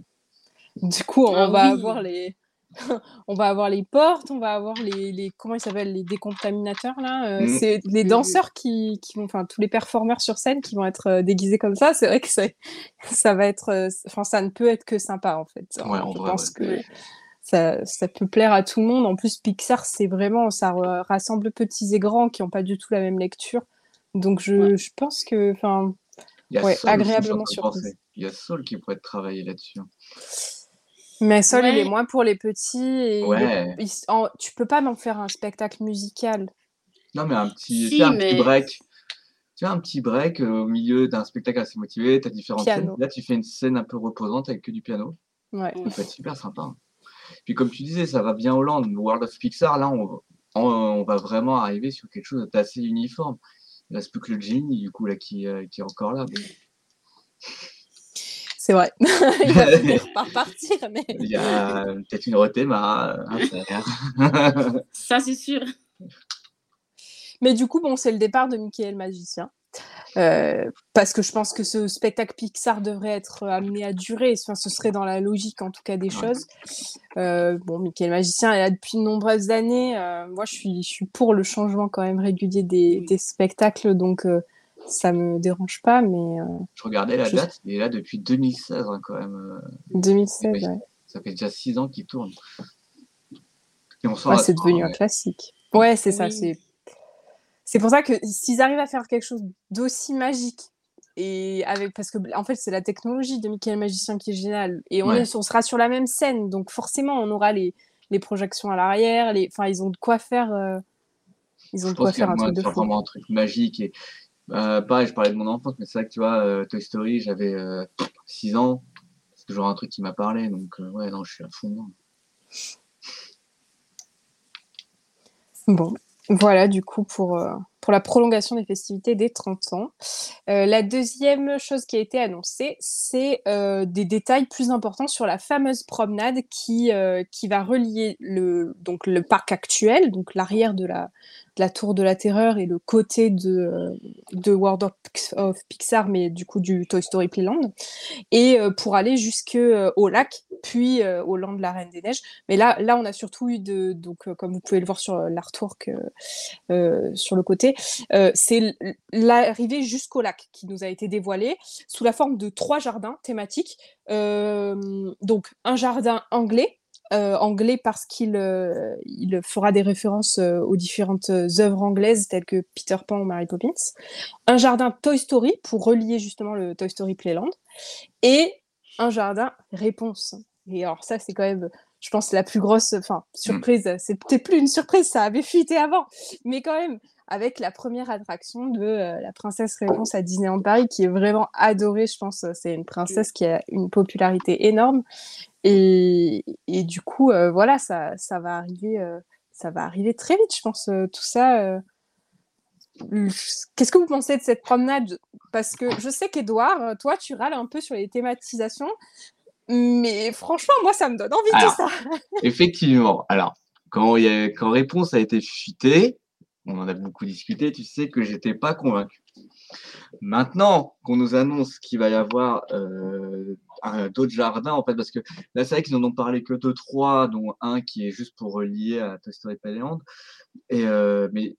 Du coup, on ah va avoir les. on va avoir les portes, on va avoir les, les comment ils s'appellent les décontaminateurs là. Euh, mm. C'est les danseurs qui, qui, vont, enfin tous les performeurs sur scène qui vont être euh, déguisés comme ça. C'est vrai que ça, va être, euh, enfin ça ne peut être que sympa en fait. Ouais, je pense que ça, ça, peut plaire à tout le monde. En plus, Pixar, c'est vraiment, ça rassemble petits et grands qui n'ont pas du tout la même lecture. Donc, je, je pense que, enfin, ouais, agréablement surprise. Il y a Saul qui pourrait travailler là-dessus. Mais Sol, il est moins pour les petits. Et ouais. tu peux pas m'en faire un spectacle musical. Non, mais un petit, un petit break. Tu as un petit break euh, au milieu d'un spectacle assez motivé, tu as différentes scènes. Là, tu fais une scène un peu reposante avec que du piano. Ouais. Ça peut être super sympa. Hein. Puis comme tu disais, ça va bien Hollande. World of Pixar, là, on, on, va vraiment arriver sur quelque chose d'assez uniforme. Il reste plus que le Genie, du coup, là, qui, euh, qui est encore là. c'est vrai. il va finir par partir, mais. Il y a peut-être une rethéma à faire. Ça, c'est sûr. Mais du coup, bon, c'est le départ de Mickey le magicien. Euh, parce que je pense que ce spectacle Pixar devrait être amené à durer. Enfin, ce serait dans la logique, en tout cas, des choses. Euh, bon, Mickey le magicien est là depuis de nombreuses années. Euh, moi, je suis, je suis pour le changement quand même régulier des, des spectacles, donc euh, ça me dérange pas. Mais euh, Je regardais la Je- date, il est là depuis 2016 hein, quand même. euh, 2016, Oui. ouais. Ça fait déjà 6 ans qu'il tourne. Ouais, c'est devenu un ouais. classique. Ouais, c'est ça. C'est c'est pour ça que s'ils arrivent à faire quelque chose d'aussi magique et avec parce que en fait c'est la technologie de Mickey le magicien qui est géniale et on, Ouais. est- on sera sur la même scène donc forcément on aura les, les projections à l'arrière les enfin ils ont de quoi faire euh, ils ont de quoi faire un truc de fou. vraiment un truc magique. Et, euh, pareil, je parlais de mon enfance, mais c'est vrai que tu vois, euh, Toy Story, j'avais 6 ans. C'est toujours un truc qui m'a parlé. Donc, ouais, non, je suis à fond. Bon, voilà du coup pour, euh, pour la prolongation des festivités des 30 ans. Euh, la deuxième chose qui a été annoncée, c'est euh, des détails plus importants sur la fameuse promenade qui, euh, qui va relier le, donc le parc actuel, donc l'arrière de la, de la Tour de la Terreur et le côté de, de World of, Pix- of Pixar, mais du coup du Toy Story Playland, et pour aller jusque euh, au lac, puis au land de la Reine des Neiges. Mais là, là, on a surtout eu de, donc comme vous pouvez le voir sur l'artwork euh, sur le côté, euh, c'est l'arrivée jusqu'au lac qui nous a été dévoilée sous la forme de trois jardins thématiques. Euh, donc un jardin anglais. euh, anglais parce qu'il euh, il fera des références euh, aux différentes œuvres anglaises telles que Peter Pan ou Mary Poppins. Un jardin Toy Story pour relier justement le Toy Story Playland. Et un jardin Réponse. Et alors ça, c'est quand même, je pense, la plus grosse enfin, surprise. C'est peut-être plus une surprise, ça avait fuité avant. Mais quand même, avec la première attraction de euh, la princesse Réponse à Disneyland Paris, qui est vraiment adorée, je pense. C'est une princesse qui a une popularité énorme. Et, et du coup, euh, voilà, ça, ça va arriver, euh, ça va arriver très vite, je pense. tout ça. euh. Qu'est-ce que vous pensez de cette promenade? Parce que je sais qu'Edouard, toi, tu râles un peu sur les thématisations. Mais franchement, moi, ça me donne envie de ça. Effectivement. Alors, quand, il y a, quand Réponse a été fuitée, on en a beaucoup discuté, tu sais que j'étais pas convaincu. Maintenant qu'on nous annonce qu'il va y avoir euh, d'autres jardins, en fait, parce que là, c'est vrai qu'ils n'en ont parlé que de trois, dont un qui est juste pour relier à Toy Story Playland. Et, euh, mais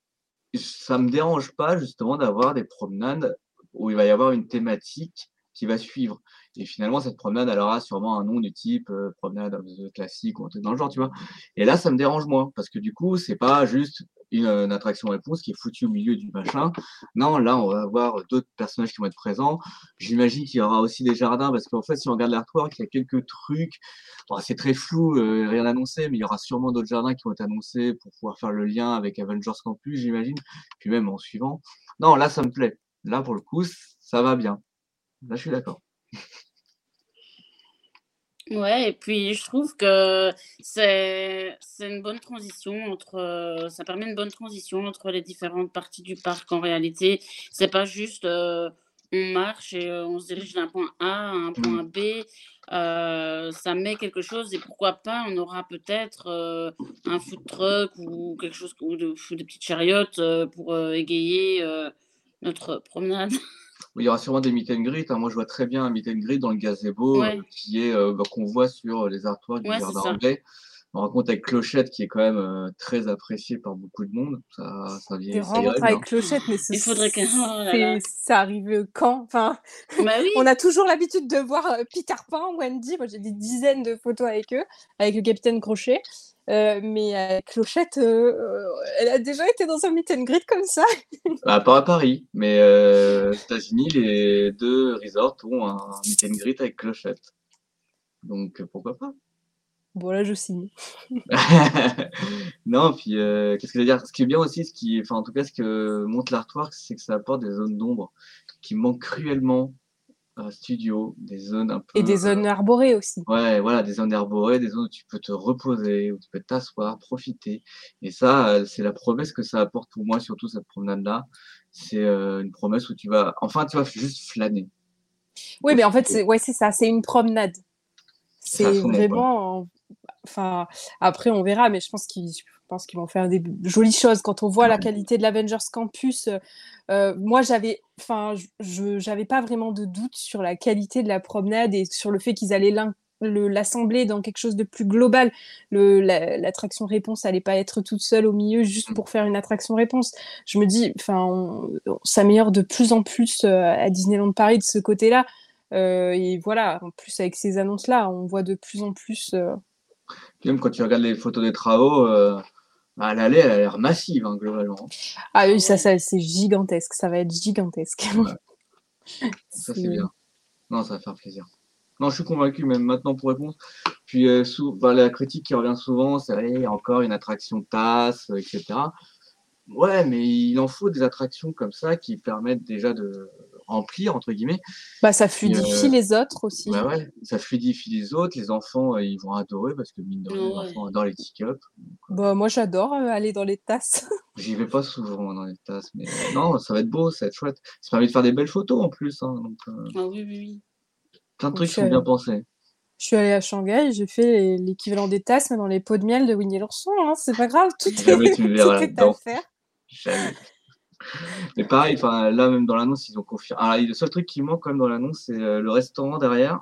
ça me dérange pas, justement, d'avoir des promenades où il va y avoir une thématique qui va suivre. Et finalement, cette promenade, elle aura sûrement un nom du type euh, promenade classique ou un truc dans le genre, tu vois. Et là, ça me dérange moins parce que du coup, c'est pas juste une, une attraction réponse qui est foutue au milieu du machin. Non, là, on va avoir d'autres personnages qui vont être présents. J'imagine qu'il y aura aussi des jardins parce qu'en fait, si on regarde l'artwork, il y a quelques trucs. C'est très flou, euh, rien annoncé, mais il y aura sûrement d'autres jardins qui vont être annoncés pour pouvoir faire le lien avec Avengers Campus, j'imagine. Puis même en suivant. Non, là, ça me plaît. Là, pour le coup, ça va bien. Là, je suis d'accord. Ouais, et puis je trouve que c'est c'est une bonne transition entre euh, ça permet une bonne transition entre les différentes parties du parc en réalité. C'est pas juste euh, on marche et euh, on se dirige d'un point A à un point B. Euh, ça met quelque chose et pourquoi pas on aura peut-être un food truck ou quelque chose ou, de- ou des petites chariotes pour égayer notre promenade. Il y aura sûrement des meet and greet. hein. Moi, je vois très bien un meet and greet dans le gazebo Ouais. euh, qui est euh, bah, qu'on voit sur les artworks du Ouais, jardin anglais. On rencontre avec Clochette qui est quand même euh, très apprécié par beaucoup de monde. Ça, ça vient. Des rencontres avec Clochette, mais Il faudrait que- oh ça arrive quand? Enfin, Bah oui. on a toujours l'habitude de voir euh, Peter Pan, Wendy. Moi, j'ai des dizaines de photos avec eux, avec le capitaine Crochet. Euh, mais euh, Clochette, euh, elle a déjà été dans un meet and greet comme ça. Bah, pas à Paris, mais aux États-Unis, les deux resorts ont un meet and greet avec Clochette. Donc pourquoi pas? Bon, là, je signe. non, puis qu'est-ce que je veux dire? Ce qui est bien aussi, ce qui, enfin en tout cas, ce que montre l'artwork, c'est que ça apporte des zones d'ombre qui manquent cruellement à studio, des zones un peu. Et des zones arborées aussi. Ouais, voilà, des zones arborées, des zones où tu peux te reposer, où tu peux t'asseoir, profiter. Et ça, euh, c'est la promesse que ça apporte pour moi, surtout cette promenade-là. C'est euh, une promesse où tu vas, enfin, tu vas juste flâner. Oui, mais en fait, c'est ouais, c'est ça, c'est une promenade. C'est vraiment. Enfin, après, on verra, mais je pense qu'ils je pense qu'ils vont faire des jolies choses. Quand on voit la qualité de l'Avengers Campus, euh, euh, moi, j'avais enfin, j'avais pas vraiment de doute sur la qualité de la promenade et sur le fait qu'ils allaient l'assembler dans quelque chose de plus global. La- L'attraction réponse allait pas être toute seule au milieu juste pour faire une attraction réponse. Je me dis, enfin, on, on s'améliore de plus en plus euh, à Disneyland Paris de ce côté-là. Euh, et voilà, en plus avec ces annonces-là, on voit de plus en plus. euh, même quand tu regardes les photos des travaux, euh, bah, l'allée, elle a l'air massive, hein, globalement. Ah oui, ça, ça c'est gigantesque, ça va être gigantesque. Ça, c'est bien. Non, ça va faire plaisir. Non, je suis convaincu, même maintenant pour répondre. Puis euh, sous, bah, la critique qui revient souvent, c'est hey, encore une attraction tasse, euh, etc. Ouais, mais il en faut des attractions comme ça qui permettent déjà de remplir, entre guillemets. Bah, ça fluidifie Euh, les autres aussi. Bah ouais, ça fluidifie les autres. Les enfants, euh, ils vont adorer parce que mine de rien, les Ouais. enfants adorent les tick-up. Bah, moi, j'adore euh, aller dans les tasses. J'y vais pas souvent dans les tasses, mais euh, non, ça va être beau, ça va être chouette. Ça permet de faire des belles photos en plus. Hein, donc, euh, Ah oui, oui, oui. plein de Donc, trucs sont euh, bien pensés. Je suis allée à Shanghai, j'ai fait l'équivalent des tasses, mais dans les pots de miel de Winnie l'ourson. Hein, c'est pas grave, tout est, tout est à faire. Jamais. Mais pareil, enfin, là même dans l'annonce, ils ont confirmé. Alors, le seul truc qui manque quand même dans l'annonce, c'est euh, le restaurant derrière.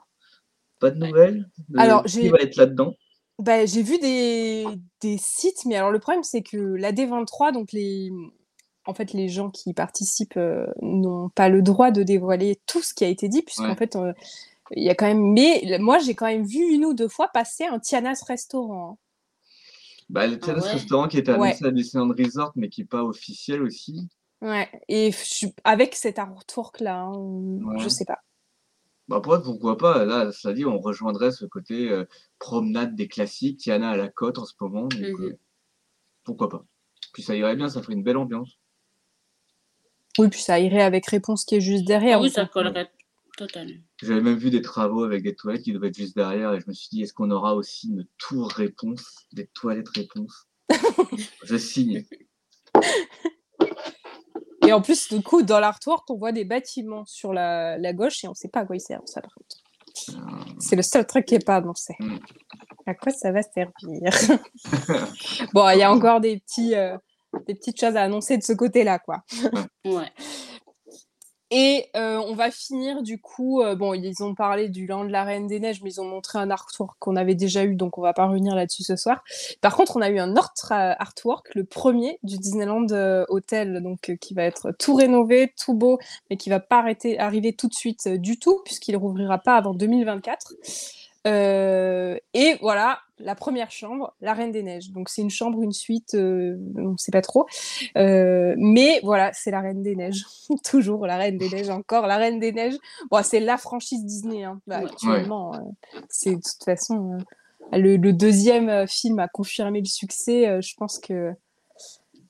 Pas de nouvelles de Alors, qui j'ai- va être là-dedans. Bah, j'ai vu des, des sites, mais alors le problème, c'est que la D23, donc les, en fait, les gens qui participent euh, n'ont pas le droit de dévoiler tout ce qui a été dit, puisqu'en Ouais. fait, euh, il y a quand même. Mais moi, j'ai quand même vu une ou deux fois passer un Tiana's restaurant. Bah, le tennis Ah ouais. restaurant qui était Ouais. annoncé à Disneyland Resort, mais qui n'est pas officiel aussi. Ouais. Et je avec cet artwork-là, hein, Ouais. je sais pas. Bah, pour être, pourquoi pas Là, cela dit, on rejoindrait ce côté euh, promenade des classiques. Tiana à la côte en ce moment. Donc, Mhm. euh, pourquoi pas Puis ça irait bien, ça ferait une belle ambiance. Oui, puis ça irait avec réponse qui est juste derrière. Ah oui, ça on- collerait totalement. J'avais même vu des travaux avec des toilettes qui devaient être juste derrière et je me suis dit, est-ce qu'on aura aussi une tour réponse, des toilettes réponse? Je signe. Et en plus, du coup, dans l'artwork, on voit des bâtiments sur la, la gauche et on sait pas à quoi ils servent, ça, par contre. C'est le seul truc qui est pas annoncé. Mm. À quoi ça va servir? Bon, il y a encore des, petits, euh, des petites choses à annoncer de ce côté-là, quoi. Ouais. Et euh, on va finir du coup. euh, bon, ils ont parlé du Land de la Reine des Neiges, mais ils ont montré un artwork qu'on avait déjà eu, donc on va pas revenir là-dessus ce soir. Par contre, on a eu un autre euh, artwork, le premier du Disneyland Hotel, donc qui va être tout rénové, tout beau, mais qui va pas arriver tout de suite du tout, puisqu'il rouvrira pas avant 2024. Euh, et voilà, la première chambre, la Reine des Neiges. Donc c'est une chambre, une suite, euh, on sait pas trop. Euh, mais voilà, c'est la Reine des Neiges. Toujours la Reine des Neiges, encore la Reine des Neiges. Bon, c'est la franchise Disney, hein, bah, actuellement. c'est de toute façon. le, le deuxième film a confirmé le succès. je pense que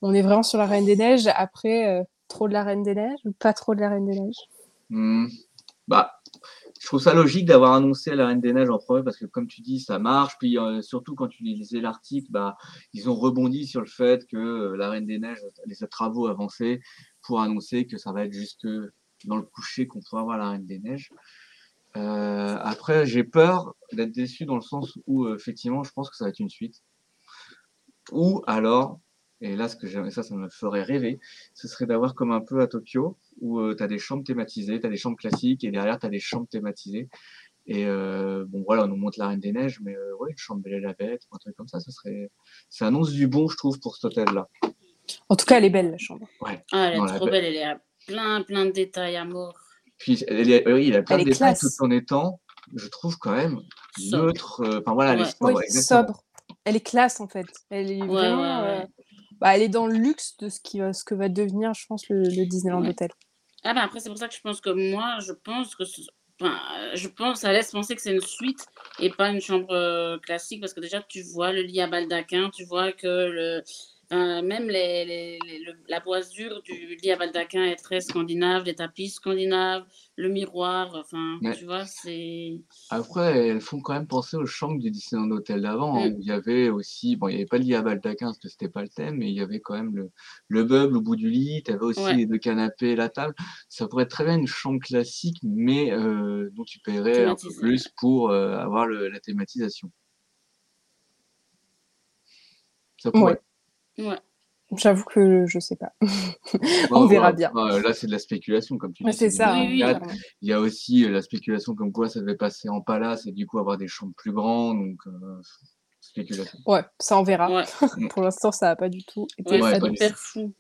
on est vraiment sur la Reine des Neiges. Après, trop de la Reine des Neiges ou pas trop de la Reine des Neiges? Hmm. Bah, je trouve ça logique d'avoir annoncé la Reine des Neiges en premier parce que, comme tu dis, ça marche. Puis, euh, surtout quand tu lisais l'article, bah, ils ont rebondi sur le fait que euh, la Reine des Neiges, les travaux avancés pour annoncer que ça va être juste dans le coucher qu'on pourra voir la Reine des Neiges. Euh, après, j'ai peur d'être déçu dans le sens où, euh, effectivement, je pense que ça va être une suite. Ou alors, et là, ce que j'aimerais, ça, ça me ferait rêver, ce serait d'avoir comme un peu à Tokyo, où tu as des chambres thématisées, tu as des chambres classiques, et derrière, tu as des chambres thématisées. Et euh, bon, voilà, on nous montre la Reine des Neiges, mais euh, ouais, une chambre Belle et la Bête, ou un truc comme ça, ça serait. Ça annonce du bon, je trouve, pour cet hôtel-là. En tout cas, elle est belle la chambre. Ah, elle est Non, trop belle. elle est à plein, plein de détails à mort. Puis, elle est- oui, il a plein Elle de est détails classe. tout en étant, je trouve, quand même, Sobre. neutre. euh, Enfin, voilà, elle est Ouais. sobre, Oui, exactement. sobre. Elle est classe en fait. Elle est Ouais, vraiment. ouais, ouais. euh, bah, elle est dans le luxe de ce, qui, va- ce que va devenir, je pense, le, le Disneyland Ouais. Hotel. Ah ben après, c'est pour ça que je pense que moi, je pense que... ce- Enfin, euh, je pense, ça laisse penser que c'est une suite et pas une chambre euh, classique parce que déjà, tu vois le lit à baldaquin, tu vois que le... Enfin, même les, les- les- le- la boisure du lit à baldaquin est très scandinave, les tapis scandinaves, le miroir, enfin, tu vois, c'est... Après, elles font quand même penser aux chambres du Disneyland Hotel d'avant, hein, Mm. où il y avait aussi, bon, il n'y avait pas le lit à baldaquin parce que c'était pas le thème, mais il y avait quand même le, le meuble au bout du lit, tu avais aussi Ouais. les deux canapés et la table. Ça pourrait être très bien une chambre classique, mais euh, dont tu paierais un peu plus pour euh, avoir le- la thématisation. Ça pourrait. Ouais. J'avoue que je sais pas. Ouais, On verra ouais, bien. ouais, là, c'est de la spéculation, comme tu dis. c'est ça. Oui, oui. clairement. Il y a aussi euh, la spéculation comme quoi ça devait passer en palace et du coup avoir des chambres plus grandes, donc euh, spéculation. Ouais, ça on verra. Ouais, Pour l'instant, ça n'a pas du tout été ouais, Ouais, du hyper fou.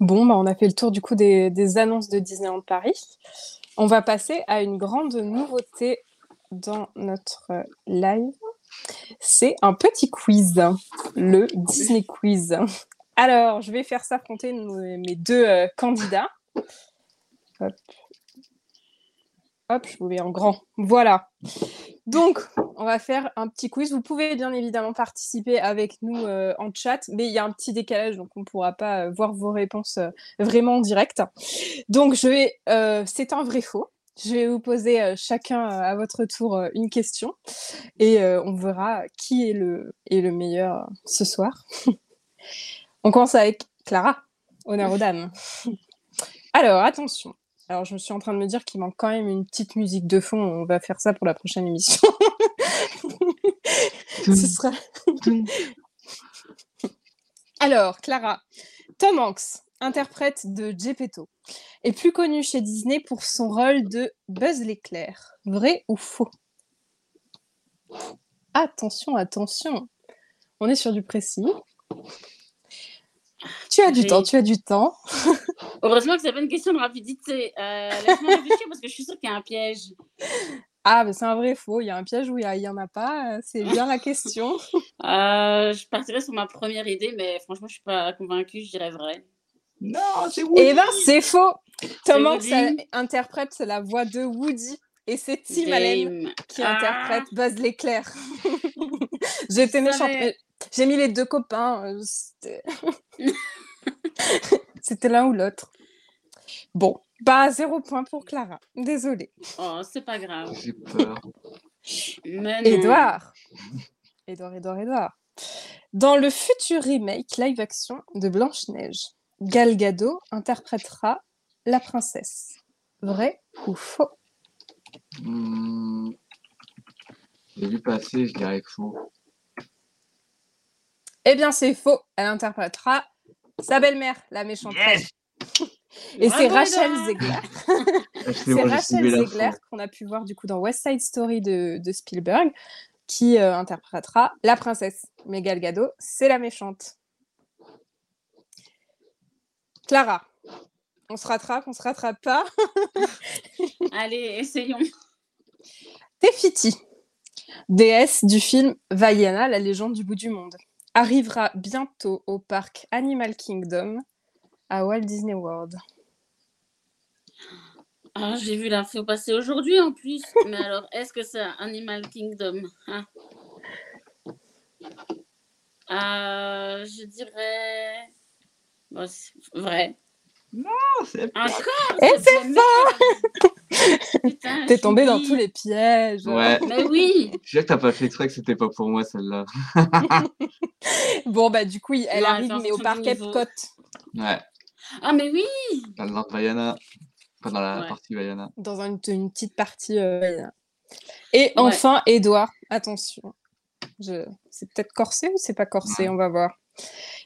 Bon, bah, on a fait le tour du coup des, des annonces de Disneyland Paris. On va passer à une grande nouveauté dans notre euh, live. C'est un petit quiz, le Disney Quiz. Alors, je vais faire s'affronter mes deux euh, candidats. Hop. Hop, je vous mets en grand. Voilà. Donc, on va faire un petit quiz. Vous pouvez bien évidemment participer avec nous euh, en chat, mais il y a un petit décalage, donc on ne pourra pas euh, voir vos réponses euh, vraiment en direct. Donc, je vais, c'est un vrai faux. Je vais vous poser euh, chacun euh, à votre tour euh, une question et on verra qui est le, est le meilleur ce soir. on commence avec Clara. Honneur aux dames. Alors, attention. Alors, je me suis en train de me dire qu'il manque quand même une petite musique de fond. On va faire ça pour la prochaine émission. Ce sera... Alors, Clara, Tom Hanks, interprète de Geppetto, est plus connu chez Disney pour son rôle de Buzz l'éclair. Vrai ou faux? Attention, attention. On est sur du précis. Tu as du temps, tu as du temps. Heureusement que c'est pas une question de rapidité. Euh, Laisse-moi réfléchir parce que je suis sûre qu'il y a un piège. Ah, mais c'est un vrai faux. Il y a un piège ou il n'y en a pas. C'est bien la question. Euh, je partirais sur ma première idée, mais franchement, je suis pas convaincue, je dirais vrai. Non, c'est Woody. Eh ben, c'est faux. Euh, interprète la voix de Woody. Et c'est Tim Allen qui Ah. interprète Buzz l'éclair. J'étais méchante. J'ai mis les deux copains. euh, C'était l'un ou l'autre. Bon, bah zéro point pour Clara. Désolée. Oh, c'est pas grave. J'ai peur. Édouard. Édouard, Édouard, Édouard. Dans le futur remake live action de Blanche-Neige, Gal Gadot interprétera la princesse. Vrai ou faux? Hmm. J'ai vu passer, je dirais que faux. Eh bien, c'est faux. Elle interprétera sa belle-mère, la méchante. Et c'est Rachel. Zegler. C'est Rachel. Zegler qu'on a pu voir du coup dans West Side Story de, de Spielberg qui euh, interprétera la princesse. Mais Gal Gadot, c'est la méchante. Clara, on se rattrape, on se rattrape pas. Allez, essayons. Tefiti, déesse du film Vaiana, la légende du bout du monde, arrivera bientôt au parc Animal Kingdom à Walt Disney World. Ah, j'ai vu l'info passer aujourd'hui en plus. Mais alors, est-ce que c'est Animal Kingdom hein? Euh, Je dirais. Bon, c'est vrai. Oh, c'est Encore? Et c'est faux Putain, T'es tombé dans tous les pièges. Ouais. Mais oui Je sais que t'as pas fait exprès que c'était pas pour moi celle-là. Bon, bah, du coup, elle Non, arrive, mais au parc. Epcot, Ouais, Ah, mais oui dans le Vaiana. Pas dans la Ouais. partie Vaiana. dans une, une petite partie. euh, Et enfin, Edouard, attention. Je... C'est peut-être corsé ou c'est pas corsé? Ouais. On va voir.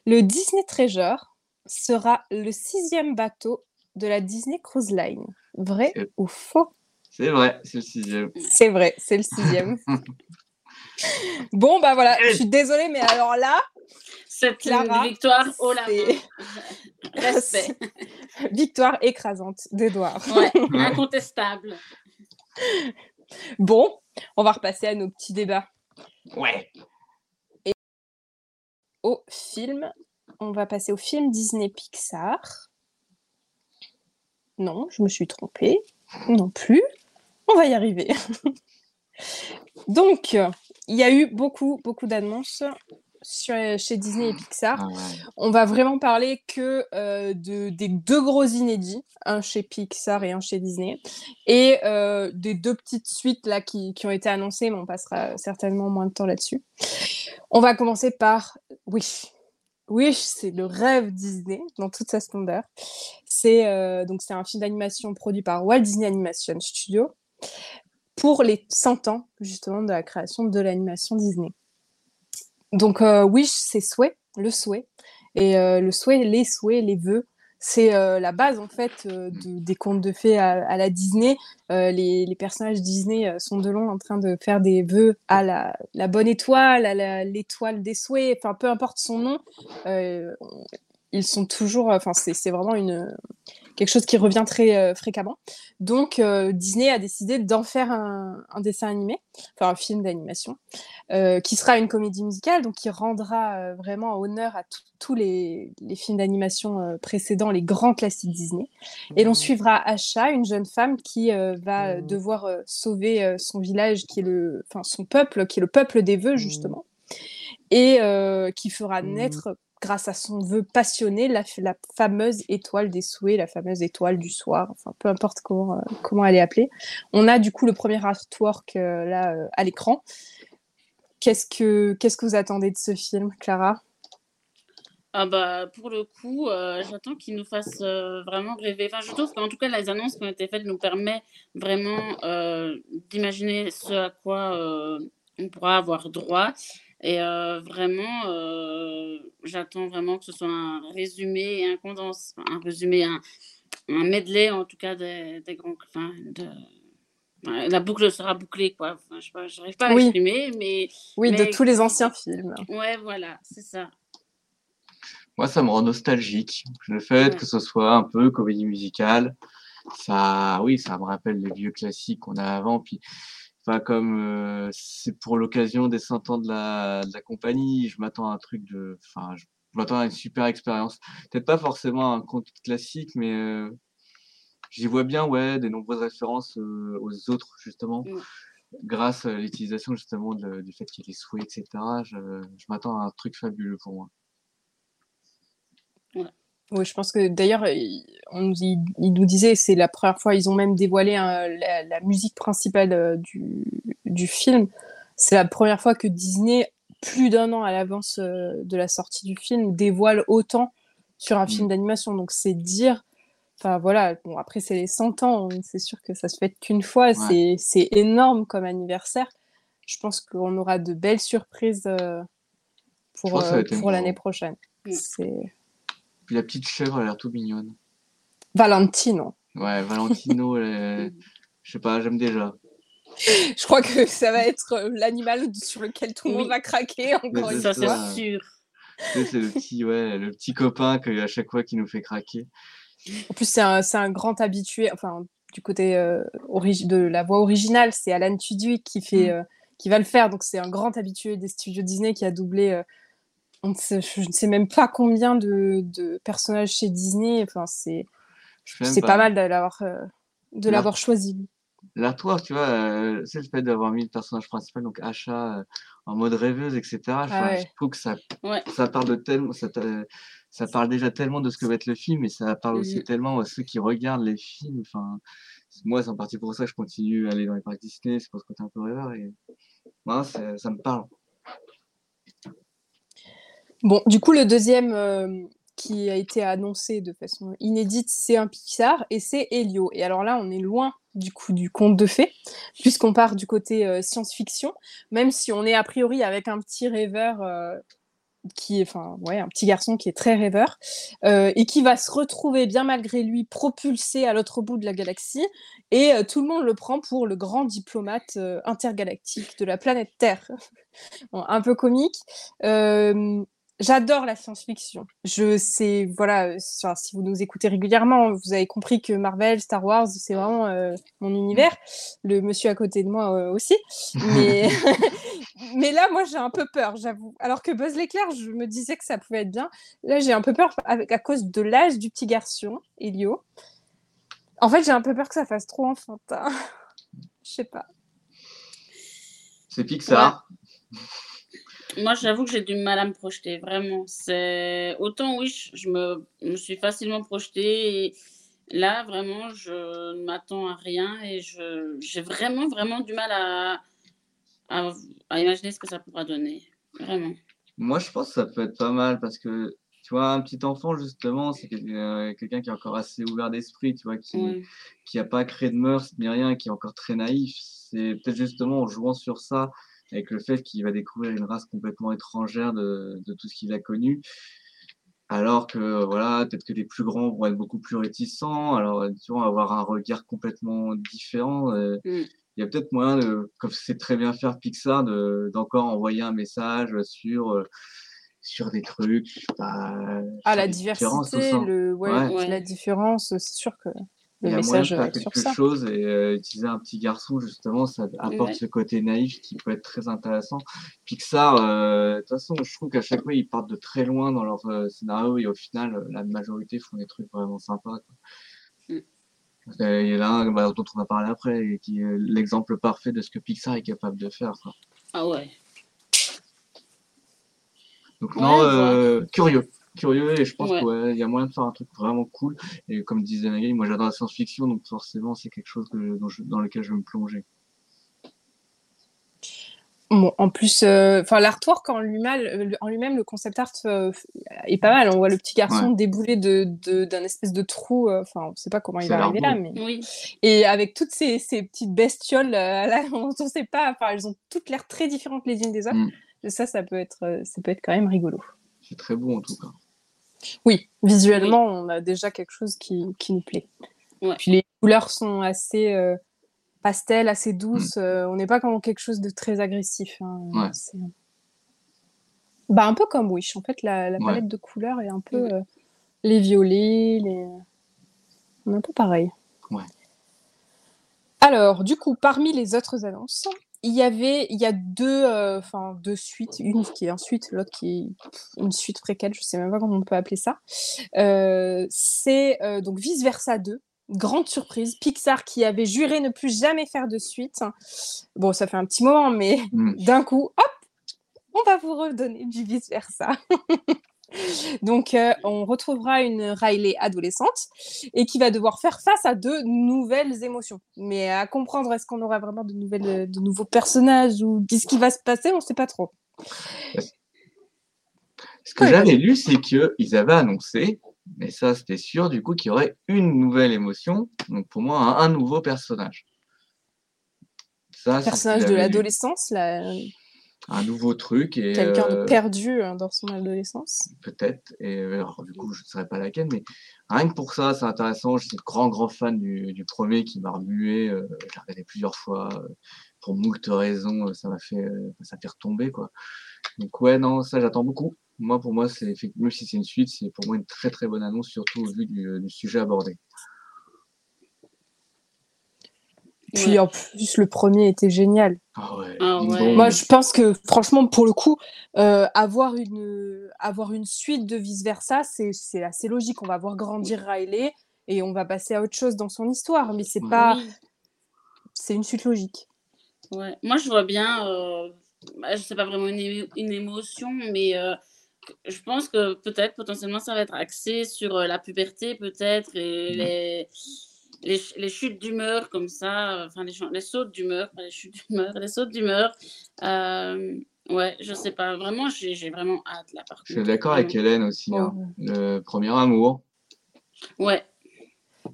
Le Disney Treasure sera le sixième bateau de la Disney Cruise Line. Vrai C'est- ou faux? C'est vrai, c'est le sixième. C'est vrai, c'est le sixième. bon, bah voilà, je suis désolée, mais alors là, Cette Clara, une victoire main. Respect. victoire écrasante d'Edouard. Ouais, incontestable. Bon, on va repasser à nos petits débats. Ouais. au film. On va passer au film Disney Pixar. Non, je me suis trompée. Non plus. On va y arriver. Donc, il y a eu beaucoup, beaucoup d'annonces chez Disney et Pixar. Ah. On va vraiment parler que euh, de, des deux gros inédits, un chez Pixar et un chez Disney, et euh, des deux petites suites là qui, qui ont été annoncées, mais on passera certainement moins de temps là-dessus. On va commencer par Wish. Wish, c'est le rêve Disney dans toute sa splendeur. C'est euh, c'est un film d'animation produit par Walt Disney Animation Studio pour les 100 ans justement de la création de l'animation Disney. Donc euh, Wish, c'est souhait, le souhait, et euh, le souhait, les souhaits, les vœux, c'est euh, la base en fait euh, de- des contes de fées à, la Disney. Euh, les, personnages Disney sont de long en train de faire des vœux à la, la bonne étoile, à l'étoile des souhaits, enfin peu importe son nom, ils sont toujours, enfin c'est vraiment une quelque chose qui revient très euh, fréquemment. Donc euh, Disney a décidé d'en faire un, un dessin animé, enfin un film d'animation, euh, qui sera une comédie musicale, donc qui rendra vraiment honneur à tous les, les films d'animation précédents, les grands classiques Disney. Et l'on suivra Asha, une jeune femme qui va euh, devoir sauver son village, qui est le, enfin son peuple, qui est le peuple des vœux justement, et euh, qui fera naître grâce à son vœu passionné la, fameuse étoile des souhaits, la fameuse étoile du soir, enfin peu importe comment, euh, elle est appelée. On a du coup le premier artwork euh, là euh, à l'écran. Qu'est-ce que qu'est-ce que vous attendez de ce film, Clara? Ah bah pour le coup, j'attends qu'ils nous fassent euh, vraiment rêver. Enfin, je trouve qu'en tout cas, les annonces qui ont été faites nous permettent vraiment d'imaginer ce à quoi on pourra avoir droit. Et euh, vraiment, euh, j'attends vraiment que ce soit un résumé et un condensé, un résumé, un, un medley en tout cas des, des grands. Enfin, de, enfin, la boucle sera bouclée, quoi. Enfin, je sais pas, j'arrive pas à Oui. l'exprimer, mais Oui, de tous les anciens films. ouais, voilà, c'est ça. Moi, ça me rend nostalgique. Le fait Ouais. que ce soit un peu comédie musicale, ça, oui, ça me rappelle les vieux classiques qu'on a avant. Puis, enfin, comme euh, c'est pour l'occasion des 100 ans de la, de la compagnie, je m'attends à un truc de, enfin, je m'attends à une super expérience. Peut-être pas forcément un conte classique, mais euh, j'y vois bien, ouais, des nombreuses références euh, aux autres, justement. Mm. Grâce à l'utilisation justement de- du fait qu'il des souhaits, etc. Je, je m'attends à un truc fabuleux pour moi. Oui, je pense que d'ailleurs, il, on nous- il- il nous disait, c'est la première fois, ils ont même dévoilé hein, la, la musique principale euh, du, du film. C'est la première fois que Disney, plus d'un an à l'avance euh, de la sortie du film, dévoile autant sur un Mm. film d'animation. Donc c'est dire, enfin voilà, bon après c'est les 100 ans, hein, c'est sûr que ça se fait qu'une fois, c'est c'est énorme comme anniversaire. Je pense qu'on aura de belles surprises euh, pour, l'année prochaine. Mm. C'est Puis la petite chèvre, elle a l'air tout mignonne. Valentino. Ouais, Valentino, elle est- je sais pas, j'aime déjà. Je crois que ça va être euh, l'animal sur lequel tout le monde Oui. va craquer encore une Ça, c'est fois. c'est sûr. C'est le petit, ouais, le petit copain que à chaque fois qui nous fait craquer. En plus, c'est un, c'est un grand habitué, enfin, du côté euh, de la voix originale, c'est Alan Tudyk qui, fait, Mm. euh, qui va le faire. Donc, c'est un grand habitué des studios Disney qui a doublé, euh, on ne sait- je ne sais même pas combien de, de personnages chez Disney. Enfin, c'est pas mal de l'avoir euh, de Là. choisi. L'artwork, tu vois, euh, c'est le fait d'avoir mis le personnage principal, donc Asha, euh, en mode rêveuse, etc. Enfin, Ah ouais. Je trouve que ça, Ouais. ça parle de tellement, ça, t'a- ça parle déjà tellement de ce que va être le film, et ça parle aussi Mhm. tellement à ceux qui regardent les films. Enfin, moi, c'est en partie pour ça que je continue à aller dans les parcs Disney, c'est parce que t'es un peu rêveur, et moi, ça me parle. Bon, du coup, le deuxième euh, qui a été annoncé de façon inédite, c'est un Pixar et c'est Helio. Et alors là, on est loin du coup du conte de fées, puisqu'on part du côté euh, science-fiction, même si on est a priori avec un petit rêveur euh, qui est, enfin, ouais, un petit garçon qui est très rêveur et qui va se retrouver bien malgré lui propulsé à l'autre bout de la galaxie. Et tout le monde le prend pour le grand diplomate intergalactique de la planète Terre. Un peu comique. J'adore la science-fiction. Je sais, voilà, euh, si vous nous écoutez régulièrement, vous avez compris que Marvel, Star Wars, c'est vraiment euh, mon univers. Le monsieur à côté de moi euh, aussi. Mais, mais là, moi, j'ai un peu peur, j'avoue. Alors que Buzz l'éclair, je me disais que ça pouvait être bien. Là, j'ai un peu peur avec, à cause de l'âge du petit garçon, Elio. En fait, j'ai un peu peur que ça fasse trop enfantin. Je sais pas. C'est Pixar. Moi, j'avoue que j'ai du mal à me projeter, vraiment. C'est autant oui, je me, me suis facilement projetée. Et là, vraiment, je ne m'attends à rien et je j'ai vraiment, vraiment du mal à, à, à imaginer ce que ça pourra donner. Vraiment. Moi, je pense que ça peut être pas mal parce que tu vois, un petit enfant, justement, c'est euh, quelqu'un qui est encore assez ouvert d'esprit, tu vois, qui Ouais. qui a pas créé de mœurs ni rien, qui est encore très naïf. C'est peut-être justement en jouant sur ça, avec le fait qu'il va découvrir une race complètement étrangère de, de tout ce qu'il a connu. Alors que, voilà, peut-être que les plus grands vont être beaucoup plus réticents, alors, tu vois, avoir un regard complètement différent. euh, Mm. Il y a peut-être moyen, de, comme c'est très bien faire Pixar, de, d'encore envoyer un message sur, euh, sur des trucs, je sais pas, Ah, la diversité, le... ouais, Ouais. Ouais. la différence, c'est sûr que le y a moyen de message faire sur quelque ça. chose et euh, utiliser un petit garçon, justement, ça apporte Ouais. ce côté naïf qui peut être très intéressant. Pixar, euh, de toute façon, je trouve qu'à chaque fois, ils partent de très loin dans leur euh, scénario et au final, euh, la majorité font des trucs vraiment sympas. quoi. Mm. Euh, Il y en a un bah, dont on va parler après, et qui est l'exemple parfait de ce que Pixar est capable de faire. quoi. Ah ouais. Donc Ouais, non, euh, curieux. Curieux et je pense Ouais. qu'il ouais, il y a moyen de faire un truc vraiment cool. Et comme disait Magali, moi j'adore la science-fiction, donc forcément c'est quelque chose que dans, je- dans lequel je vais me plonger. Bon, en plus, euh, enfin, l'artwork en lui-même, en lui-même, le concept art euh, est pas mal. On voit le petit garçon débouler de, de- d'un espèce de trou. euh, Enfin, on sait pas comment il va arriver là, mais Oui. et avec toutes ces, ces petites bestioles, euh, là, on ne sait pas. Enfin, elles ont toutes l'air très différentes les unes des autres. Mm. Ça, ça peut être, ça peut être quand même rigolo. C'est très beau en tout cas. Oui, visuellement, on a déjà quelque chose qui, qui nous plaît. Ouais. Puis les couleurs sont assez euh, pastel, assez douces. euh, on n'est pas dans quelque chose de très agressif. hein. Ouais. C'est- Bah, un peu comme Wish. En fait, la, la Ouais. palette de couleurs est un peu euh, les violets, les... on est un peu pareil. Ouais. Alors, du coup, parmi les autres annonces, il y avait, il y a deux, euh, enfin deux suites, une qui est en suite, l'autre qui est une suite préquelle, je sais même pas comment on peut appeler ça. Euh, c'est euh, donc Vice Versa 2. Grande surprise, Pixar qui avait juré ne plus jamais faire de suite. Bon, ça fait un petit moment, mais Mm. d'un coup, hop, on va vous redonner du vice versa. Donc, euh, on retrouvera une Riley adolescente et qui va devoir faire face à de nouvelles émotions. Mais à comprendre, est-ce qu'on aura vraiment de, nouvelles, de nouveaux personnages ou qu'est-ce qui va se passer, on ne sait pas trop. Ce que Ouais, j'avais lu, c'est qu'ils avaient annoncé, mais ça c'était sûr, du coup, qu'il y aurait une nouvelle émotion. Donc pour moi, un, un nouveau personnage. Ça, Personnage de l'adolescence, là, Un nouveau truc. et quelqu'un euh, de perdu euh, dans son adolescence. peut-être. Et euh, alors, du coup, je ne saurais pas laquelle, mais rien que pour ça, c'est intéressant. Je suis grand, grand fan du, du premier qui m'a remué. euh, J'ai regardé plusieurs fois euh, pour moult raisons. euh, Ça m'a fait, euh, ça fait retomber, quoi. Donc, ouais, non, ça, j'attends beaucoup. Moi, pour moi, c'est même si c'est une suite, c'est pour moi une très, très bonne annonce, surtout au vu du, du sujet abordé. Puis Ouais. en plus, le premier était génial. Ah ouais. Ah ouais. Moi, je pense que franchement, pour le coup, euh, avoir, une, avoir une suite de vice-versa, c'est c'est assez logique. On va voir grandir Riley et on va passer à autre chose dans son histoire. Mais c'est Ouais. pas, c'est une suite logique. Ouais. Moi, je vois bien, euh, bah, je sais pas vraiment une, émo- une émotion, mais euh, je pense que peut-être potentiellement ça va être axé sur euh, la puberté, peut-être, et les, les, ch- les chutes d'humeur comme ça, euh, enfin les, les sautes d'humeur, pas les chutes d'humeur, les sautes d'humeur. Euh, ouais, je sais pas, vraiment, j'ai j'ai vraiment hâte là par Je suis d'accord avec. Hélène aussi. hein. Oh. Le premier amour. Ouais,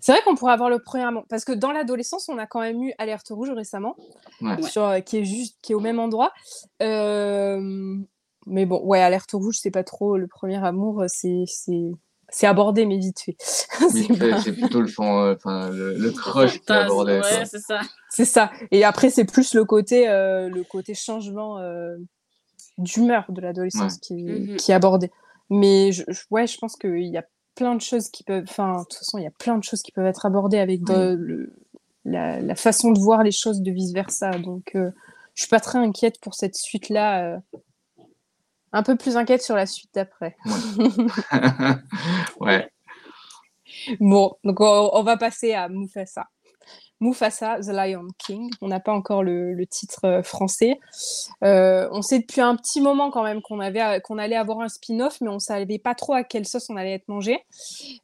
C'est vrai qu'on pourrait avoir le premier amant. Parce que dans l'adolescence, on a quand même eu Alerte Rouge récemment, Ouais. Ouais. sur, euh, qui, est juste, qui est au même endroit. Euh, mais bon, ouais, Alerte Rouge, c'est pas trop le premier amour. C'est c'est- abordé, mais vite fait. C'est pas- plutôt le, fan- euh, enfin, le, le crush qui quoi. ouais, c'est ça. C'est ça. Et après, c'est plus le côté, euh, le côté changement euh, d'humeur de l'adolescence qui, Mhm. qui est abordé. Mais je, je- ouais, je pense qu'il y a plein de choses qui peuvent. Enfin, de toute façon, il y a plein de choses qui peuvent être abordées avec de- le- la, la façon de voir les choses de vice versa. Donc, euh, je suis pas très inquiète pour cette suite-là. euh, un peu plus inquiète sur la suite d'après. ouais. Bon, donc on, on va passer à Mufasa. Mufasa, The Lion King. On n'a pas encore le, titre euh, français. Euh, on sait depuis un petit moment quand même qu'on avait qu'on allait avoir un spin-off, mais on savait pas trop à quelle sauce on allait être mangé.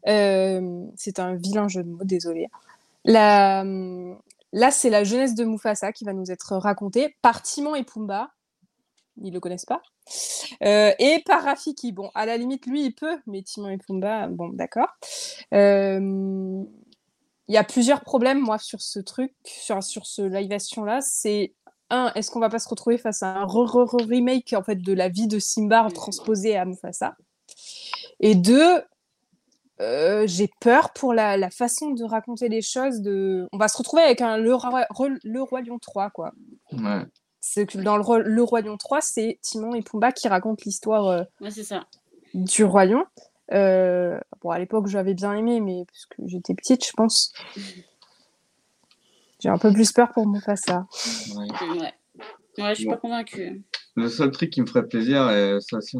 c'est un vilain jeu de mots, désolé. La, là, c'est la jeunesse de Mufasa qui va nous être racontée par Timon et Pumba. Ils le connaissent pas? Et par Rafiki. Bon, à la limite, lui, il peut, mais Timon et Pumba, bon, d'accord. Euh, il y a plusieurs problèmes, moi, sur ce truc, sur, sur ce live action-là. C'est un, est-ce qu'on va pas se retrouver face à un remake en fait de la vie de Simba transposée à Mufasa? Et deux, euh, j'ai peur pour la, façon de raconter les choses. De... On va se retrouver avec un Le Roi, le Roi Lion 3, quoi. Ouais. C'est dans le, le Roi Lion 3, c'est Timon et Pumba qui racontent l'histoire euh, du Lion. Euh, bon, à l'époque, j'avais bien aimé, mais parce que j'étais petite, je pense. J'ai un peu plus peur pour Mufasa. Ouais. ouais. Ouais, je suis pas convaincue. Le seul truc qui me ferait plaisir, et ça aussi,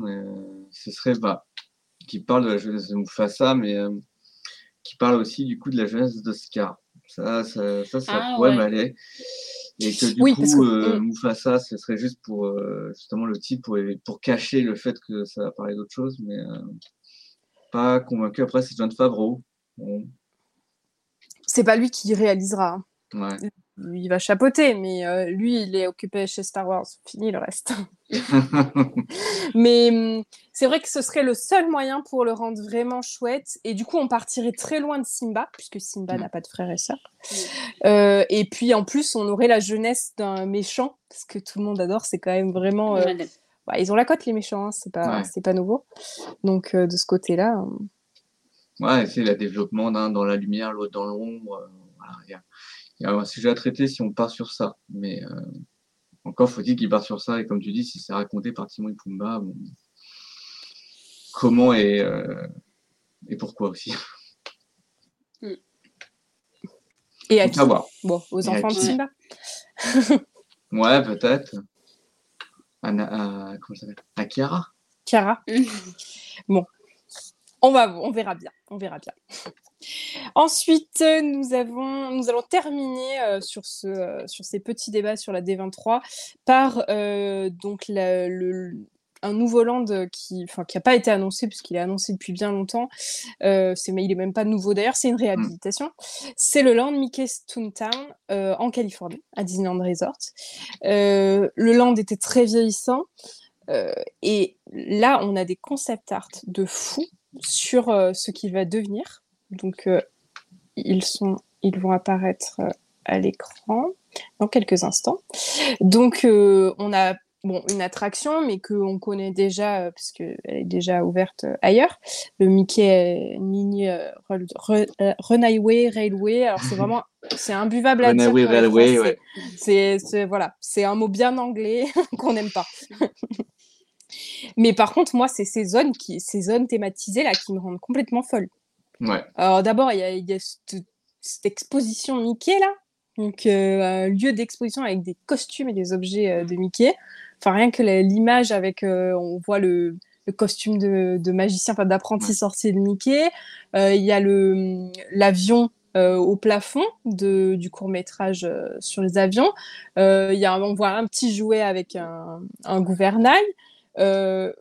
ce serait bah, qui parle de la jeunesse de Mufasa, mais euh, qui parle aussi du coup de la jeunesse d'Oscar. Ça, ça, ça, ça ah, pourrait m'aller. Et que du coup, euh, Mufasa, ce serait juste pour justement le titre, pour, pour cacher le fait que ça va parler d'autre chose, mais pas convaincu. Après, c'est John Favreau. C'est pas lui qui réalisera. Hein. Lui, il va chapeauter, mais euh, lui, il est occupé chez Star Wars. Fini le reste. mais hum, c'est vrai que ce serait le seul moyen pour le rendre vraiment chouette. Et du coup, on partirait très loin de Simba, puisque Simba n'a pas de frère et sœur. Euh, et puis, en plus, on aurait la jeunesse d'un méchant, ce que tout le monde adore. C'est quand même vraiment. Euh, bah, ils ont la cote, les méchants, hein, c'est pas, pas nouveau. Donc, de ce côté-là. Ouais, c'est le développement d'un dans la lumière, l'autre dans l'ombre. Il y, a un sujet à traiter si on part sur ça. Mais euh, encore faut-il qu'il part sur ça. Et comme tu dis, si c'est raconté par Timon et Pumba, comment et, et pourquoi aussi? Et à qui? Bon, aux enfants de Simba. ouais, peut-être. Anna, comment ça s'appelle? À Chiara. Chiara. bon, on va, on verra bien, on verra bien. Ensuite, nous, avons, nous allons terminer euh, sur, ce, euh, sur ces petits débats sur la D23 par euh, donc le, un nouveau land qui n'a qui pas été annoncé, puisqu'il est annoncé depuis bien longtemps. Euh, mais il n'est même pas nouveau d'ailleurs, c'est une réhabilitation. C'est le land Mickey's Toontown euh, en Californie, à Disneyland Resort. Euh, le land était très vieillissant. Euh, et là, on a des concept art de fou sur ce qu'il va devenir. Donc, ils, sont, ils vont apparaître à l'écran dans quelques instants. Donc, on a bon, une attraction, mais qu'on connaît déjà, euh, parce qu'elle est déjà ouverte euh, ailleurs. Le Mickey Mini euh, Runaway Railway. Alors, c'est vraiment, c'est imbuvable à dire. Runaway Railway, ouais. C'est, voilà, c'est un mot bien anglais qu'on n'aime pas. mais par contre, moi, c'est ces zones, qui, ces zones thématisées là qui me rendent complètement folle. Ouais. Alors, d'abord, il y a, y a cette, cette exposition Mickey là. Donc, un lieu d'exposition avec des costumes et des objets de Mickey. Enfin, rien que l'image avec, euh, on voit le, costume de, magicien, enfin d'apprenti sorcier de Mickey. Euh, il y a le l'avion euh, au plafond de, du court métrage sur les avions. Il y a, on voit un petit jouet avec un, gouvernail.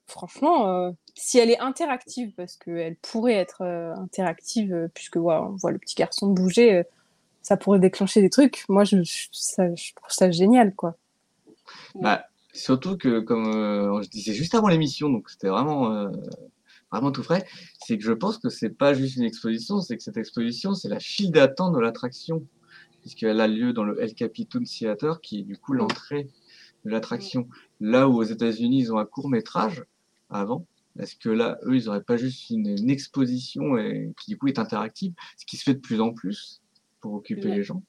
Franchement, si elle est interactive, parce qu'elle pourrait être interactive, puisque on voit le petit garçon bouger, ça pourrait déclencher des trucs. Moi, je, je trouve ça génial, quoi. Bah, Surtout que, comme euh, je disais juste avant l'émission, donc c'était vraiment, euh, vraiment tout frais, c'est que je pense que c'est pas juste une exposition, c'est que cette exposition, c'est la file d'attente de l'attraction, puisqu'elle a lieu dans le El Capitan Theater, qui est du coup l'entrée de l'attraction. Là où aux États-Unis, ils ont un court métrage avant, est-ce que là, eux, ils n'auraient pas juste une, exposition et, qui du coup est interactive, ce qui se fait de plus en plus pour occuper les gens?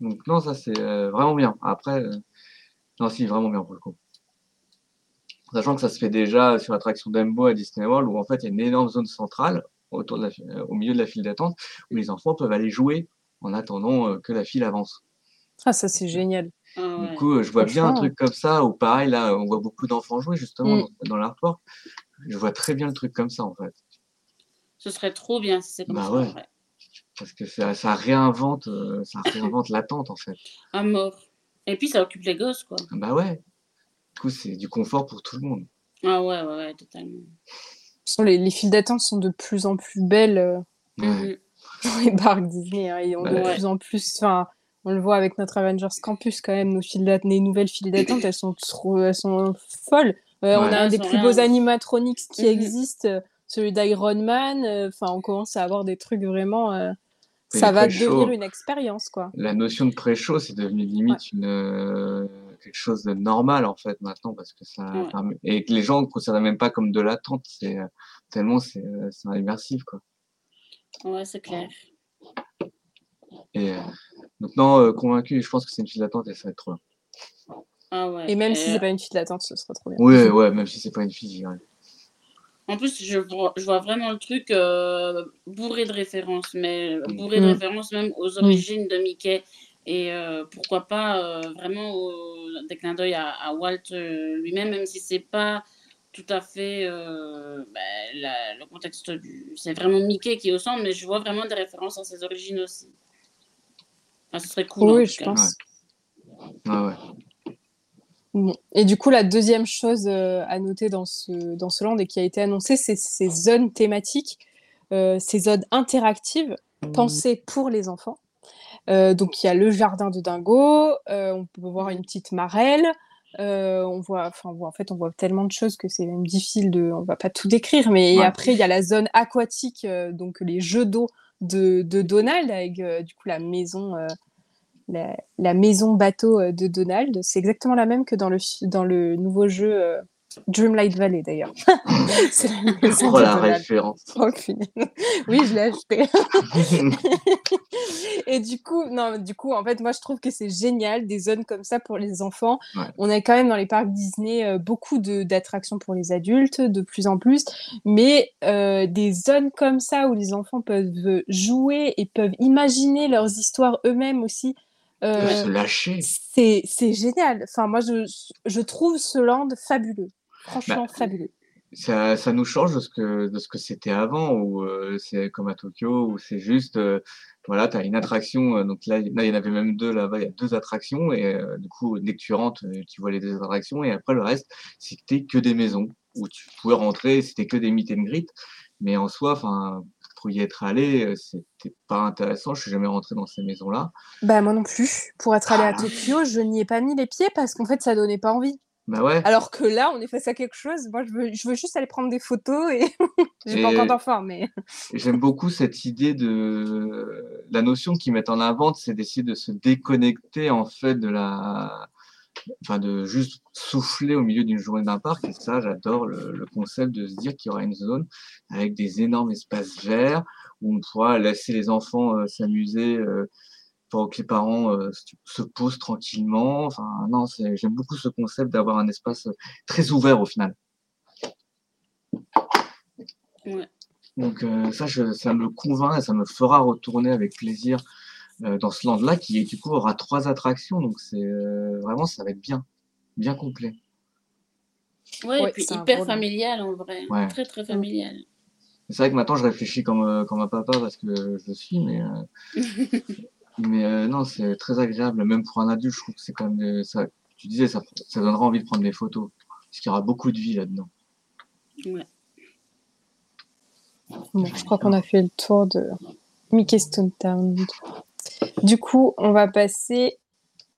Donc non, ça c'est euh, vraiment bien. Après, non, si, vraiment bien pour le coup. Sachant que ça se fait déjà sur l'attraction Dumbo à Disney World, où en fait il y a une énorme zone centrale autour de la, euh, au milieu de la file d'attente, où les enfants peuvent aller jouer en attendant euh, que la file avance. Ah, ça c'est génial. Ah du coup, je vois bien un truc comme ça, ou pareil, là, on voit beaucoup d'enfants jouer justement mm. dans, l'airport. Je vois très bien le truc comme ça en fait. Ce serait trop bien si c'est comme bah ça. Ouais. Parce que ça, ça réinvente, euh, ça réinvente l'attente en fait. À mort. Et puis ça occupe les gosses, quoi. Bah ouais. Du coup, c'est du confort pour tout le monde. Ah ouais, ouais, ouais, totalement. Les, les files d'attente sont de plus en plus belles euh, Ouais. Mhm. dans les parcs Disney. hein, et on de Ouais. plus en plus. Enfin, on le voit avec notre Avengers Campus quand même. Nos files d'attente, les nouvelles files d'attente, elles sont trop, elles sont folles. Euh, On a un des plus beaux animatronics qui Mhm. existent, euh, celui d'Iron Man. euh, Enfin, on commence à avoir des trucs vraiment. euh, ça va devenir une expérience, quoi. La notion de pré-show, c'est devenu limite une, euh, quelque chose de normal en fait maintenant parce que ça Ouais. permet- et que les gens ne considèrent même pas comme de l'attente, c'est tellement c'est c'est immersif quoi. Ouais, c'est clair. Et euh, donc non, euh, convaincu, je pense que c'est une file d'attente et ça va être trop bien. Ah ouais. Et même si Euh, c'est pas une file d'attente, ce sera trop bien. Ouais, ouais, même si c'est pas une fille, je dirais. En plus, je vois, je vois vraiment le truc euh, bourré de références, mais bourré de Mm. références même aux origines de Mickey. Et euh, pourquoi pas euh, vraiment au- des clins d'œil à, à Walt euh, lui-même, même si c'est pas tout à fait euh, la- le contexte du. C'est vraiment Mickey qui est au centre, mais je vois vraiment des références à ses origines aussi. Enfin, ce serait cool. en oui, tout je cas. pense. Ah ouais. Bon. Et du coup, la deuxième chose euh, à noter dans ce, dans ce land et qui a été annoncée, c'est ces zones thématiques, euh, ces zones interactives pensées pour les enfants. Euh, donc, il y a le jardin de Dingo, euh, on peut voir une petite marelle. euh, on voit, enfin, on voit- en fait, on voit tellement de choses que c'est même difficile de, on va pas tout décrire. Mais Ouais. après, il y a la zone aquatique, euh, donc les jeux d'eau de, Donald avec euh, du coup la maison, euh, maison bateau euh, de Donald. C'est exactement la même que dans le, nouveau jeu Dreamlight Valley d'ailleurs. c'est la maison Oh de la Donald. référence. Oui, je l'ai acheté. Et du coup, non, du coup, en fait, moi, je trouve que c'est génial, des zones comme ça pour les enfants. Ouais. On a quand même dans les parcs Disney euh, beaucoup d'attractions pour les adultes, de plus en plus, mais euh, des zones comme ça où les enfants peuvent jouer et peuvent imaginer leurs histoires eux-mêmes aussi. euh, Se lâcher. c'est c'est génial. Enfin, moi, je, je trouve ce land fabuleux. Franchement, fabuleux. ça, ça nous change de ce que de ce que c'était avant où euh, c'est comme à Tokyo où c'est juste euh, voilà tu as une attraction euh, donc là, là il y en avait même deux là-bas il y a deux attractions et euh, du coup dès que tu rentres tu vois les deux attractions et après le reste c'était que des maisons où tu pouvais rentrer c'était que des meet and greet mais en soi enfin pour y être allé c'était pas intéressant je suis jamais rentré dans ces maisons là Bah, moi non plus. Pour être allé à Ah. Tokyo, je n'y ai pas mis les pieds parce qu'en fait, ça donnait pas envie. Bah ouais Alors que là, on est face à quelque chose. Moi, je veux, je veux juste aller prendre des photos et j'ai pas encore d'enfant, mais J'aime beaucoup cette idée de la notion qu'ils mettent en avant, c'est d'essayer de se déconnecter en fait de la, enfin de juste souffler au milieu d'une journée d'un parc. Et ça, j'adore le, le concept de se dire qu'il y aura une zone avec des énormes espaces verts où on pourra laisser les enfants euh, s'amuser. Euh, pendant que les parents euh, se- se posent tranquillement. Enfin, non, j'aime beaucoup ce concept d'avoir un espace euh, très ouvert au final. Ouais. Donc euh, ça, je- ça me convainc et ça me fera retourner avec plaisir euh, dans ce land-là qui du coup aura trois attractions. Donc c'est euh, vraiment ça va être bien, bien complet. Ouais, Ouais, et puis hyper familial en vrai. Ouais. Très, très familial. C'est vrai que maintenant je réfléchis comme comme un papa parce que je le suis, mais euh, mais euh, non, c'est très agréable. Même pour un adulte, je trouve que c'est quand même ça. Tu disais ça, ça donnera envie de prendre des photos parce qu'il y aura beaucoup de vie là-dedans. Ouais. bon, je crois qu'on a fait le tour de Mickey Stone Town. Du coup, on va passer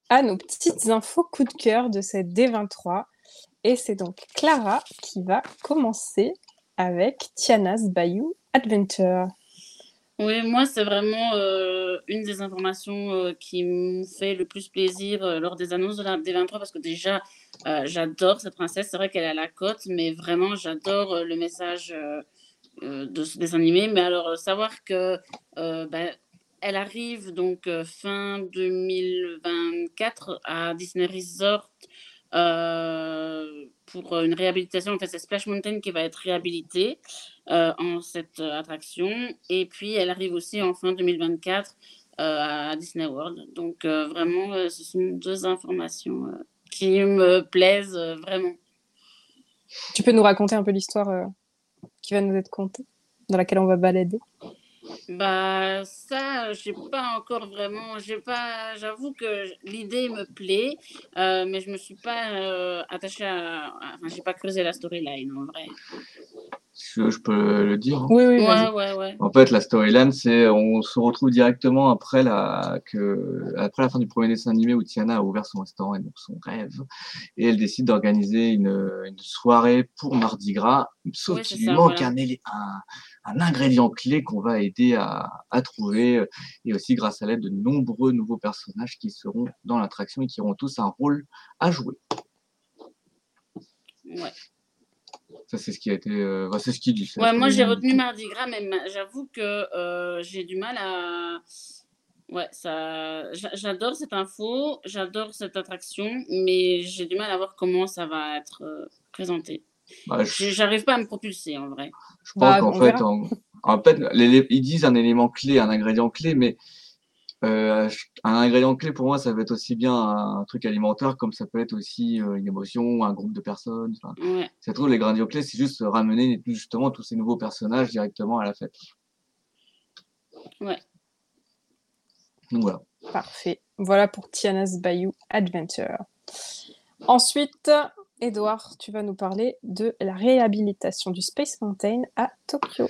à nos petites infos coup de cœur de cette D23. Et c'est donc Clara qui va commencer avec Tiana's Bayou Adventure. Oui, moi, c'est vraiment euh, une des informations euh, qui me fait le plus plaisir euh, lors des annonces de la D23 parce que déjà, j'adore cette princesse. C'est vrai qu'elle a la cote, mais vraiment, j'adore le message de ce dessin animé. Mais alors, savoir que ben, arrive donc fin 2024 à Disney Resort pour une réhabilitation. En fait, c'est Splash Mountain qui va être réhabilité euh, en cette euh, attraction. Et puis, elle arrive aussi en fin 2024 euh, à Disney World. Donc, euh, vraiment, euh, ce sont deux informations euh, qui me plaisent euh, vraiment. Tu peux nous raconter un peu l'histoire euh, qui va nous être contée, dans laquelle on va balader? Bah ça, j'ai pas encore vraiment, j'ai pas, j'avoue que l'idée me plaît, euh, mais je me suis pas euh, attachée à, enfin j'ai pas creusé la storyline en vrai. Je, je peux le dire. hein. Oui, oui, Ouais, ouais, ouais. En fait, la storyline, c'est on se retrouve directement après la, que, après la fin du premier dessin animé où Tiana a ouvert son restaurant et donc son rêve. Et elle décide d'organiser une, une soirée pour Mardi Gras, sauf qu'il lui manque voilà. un, ingrédient clé qu'on va aider à, à trouver. Et aussi grâce à l'aide de nombreux nouveaux personnages qui seront dans l'attraction et qui auront tous un rôle à jouer. Ouais. Ça, c'est ce qui a été. euh, c'est ce qu'il dit. Ouais, moi j'ai retenu Mardi Gras, mais ma- j'avoue que euh, j'ai du mal à. Ouais, ça. j'a- J'adore cette info, j'adore cette attraction, mais j'ai du mal à voir comment ça va être euh, présenté. Bah, je- J'arrive pas à me propulser en vrai. Je pense Bah, qu'en fait, verra. en, en fait, l'élé- ils disent un élément clé, un ingrédient clé, mais euh, un ingrédient clé pour moi, ça va être aussi bien un, truc alimentaire comme ça peut être aussi euh, une émotion, un groupe de personnes. Ouais. c'est tout, les ingrédients clés, c'est juste ramener justement tous ces nouveaux personnages directement à la fête. Ouais. Donc voilà. Parfait. Voilà pour Tiana's Bayou Adventure. Ensuite, Edouard, tu vas nous parler de la réhabilitation du Space Mountain à Tokyo.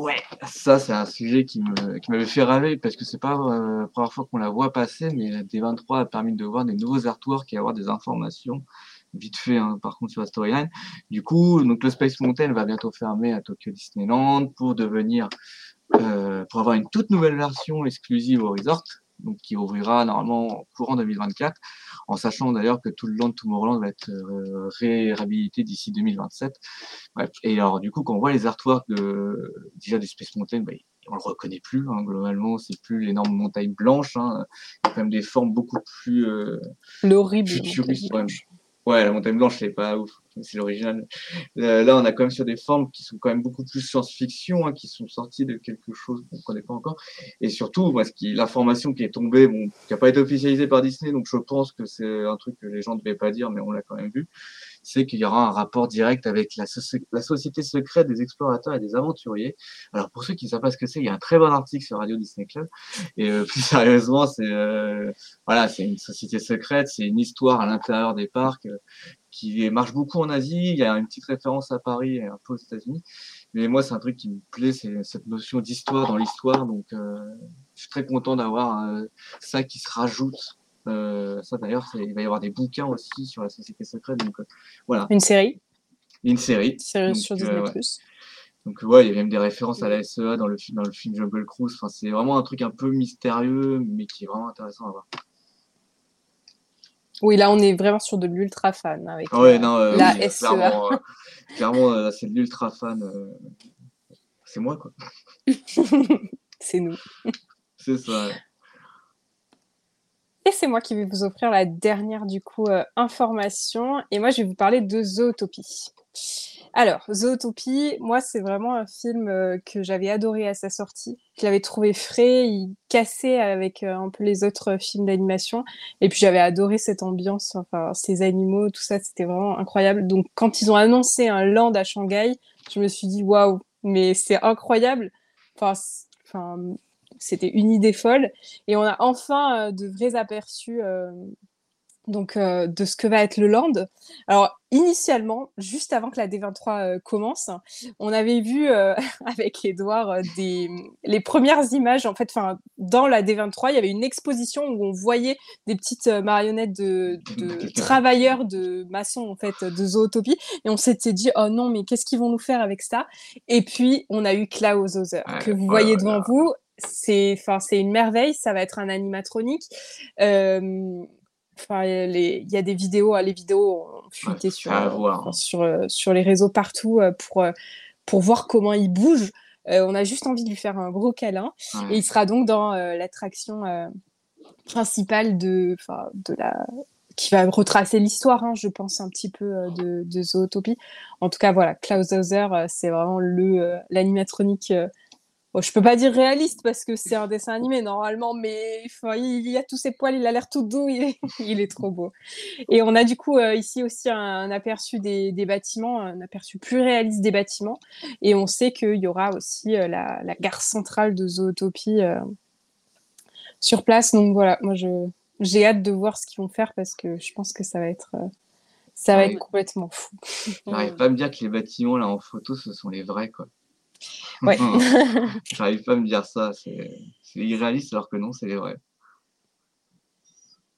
Ouais, ça c'est un sujet qui me qui m'avait fait rêver parce que c'est pas euh, la première fois qu'on la voit passer, mais la D23 a permis de voir des nouveaux artworks et avoir des informations vite fait hein, par contre sur la storyline. Du coup, donc le Space Mountain va bientôt fermer à Tokyo Disneyland pour devenir euh, pour avoir une toute nouvelle version exclusive au resort, donc qui ouvrira normalement courant 2024, en sachant d'ailleurs que tout le Land Tomorrowland va être euh, réhabilité d'ici 2027. Bref. Et alors du coup, quand on voit les artworks de déjà du Space Mountain, bah, on le reconnaît plus. Hein, globalement, c'est plus l'énorme montagne blanche. Hein. Il y a quand même des formes beaucoup plus euh, L'horrible. futuristes. Ouais. Ouais, la montagne blanche, c'est pas ouf. C'est l'original. Euh, là, on a quand même sur des formes qui sont quand même beaucoup plus science-fiction, hein, qui sont sorties de quelque chose qu'on ne connaît pas encore. Et surtout, moi, ce qui, l'information qui est tombée, qui n'a pas été officialisée par Disney, donc je pense que c'est un truc que les gens ne devaient pas dire, mais on l'a quand même vu, c'est qu'il y aura un rapport direct avec la, soci- la société secrète des explorateurs et des aventuriers. Alors, pour ceux qui ne savent pas ce que c'est, il y a un très bon article sur Radio Disney Club. Et euh, plus sérieusement, c'est euh, voilà, c'est une société secrète, c'est une histoire à l'intérieur des parcs euh, qui marche beaucoup en Asie. Il y a une petite référence à Paris et un peu aux États-Unis. Mais moi, c'est un truc qui me plaît, c'est cette notion d'histoire dans l'histoire. Donc, euh, je suis très content d'avoir euh, ça qui se rajoute. Euh, ça d'ailleurs, il va y avoir des bouquins aussi sur la société secrète. Donc euh, voilà, Une série, une série. une série Donc, sur euh, Disney+. ouais. Donc ouais, il y a même des références à la SEA dans le, dans le film Jungle Cruise. Enfin, c'est vraiment un truc un peu mystérieux, mais qui est vraiment intéressant à voir. Oui, là, on est vraiment sur de l'ultra fan. Avec, Ah ouais, euh, non, euh, la oui, SEA. clairement, euh, clairement c'est de l'ultra fan. c'est moi, quoi. C'est nous. C'est ça. ouais. Et c'est moi qui vais vous offrir la dernière, du coup, euh, information. Et moi, je vais vous parler de Zootopie. Alors, Zootopie, moi, c'est vraiment un film euh, que j'avais adoré à sa sortie. Je l'avais trouvé frais, il cassait avec euh, un peu les autres films d'animation. Et puis, j'avais adoré cette ambiance, enfin, ces animaux, tout ça, c'était vraiment incroyable. Donc, quand ils ont annoncé un land à Shanghai, je me suis dit, waouh, mais c'est incroyable. Enfin, enfin, c'était une idée folle. Et on a enfin euh, de vrais aperçus euh, donc, euh, de ce que va être le land. Alors, initialement, juste avant que la D23 euh, commence, on avait vu euh, avec Edouard des, les premières images. En fait, enfin, dans la D23, il y avait une exposition où on voyait des petites marionnettes de, de travailleurs, de maçons, en fait, de zootopie. Et on s'était dit, oh non, mais qu'est-ce qu'ils vont nous faire avec ça? Et puis, on a eu Klaus Hauser, Ouais, que vous oh voyez devant vous. C'est, enfin, c'est une merveille. Ça va être un animatronique. Euh, il y a des vidéos, hein, les vidéos ont fuité Ouais, sur, enfin, sur, euh, sur les réseaux partout euh, pour, pour voir comment il bouge. Euh, on a juste envie de lui faire un gros câlin. Et il sera donc dans euh, l'attraction euh, principale de, de la qui va retracer l'histoire, hein, je pense, un petit peu de, de Zootopie. En tout cas, voilà, Klaus Hauser, c'est vraiment le l'animatronique Bon, je peux pas dire réaliste parce que c'est un dessin animé normalement, mais enfin, il, il a tous ses poils, il a l'air tout doux, il est, il est trop beau. Et on a du coup euh, ici aussi un, un aperçu des, des bâtiments, un aperçu plus réaliste des bâtiments. Et on sait qu'il y aura aussi euh, la, la gare centrale de Zootopie euh, sur place. Donc voilà, moi j'ai hâte de voir ce qu'ils vont faire parce que je pense que ça va être ça va Ouais. être complètement fou. J'arrive pas à me dire que les bâtiments là en photo, ce sont les vrais quoi. Ouais. J'arrive pas à me dire ça. C'est irréaliste alors que non, c'est les vrais.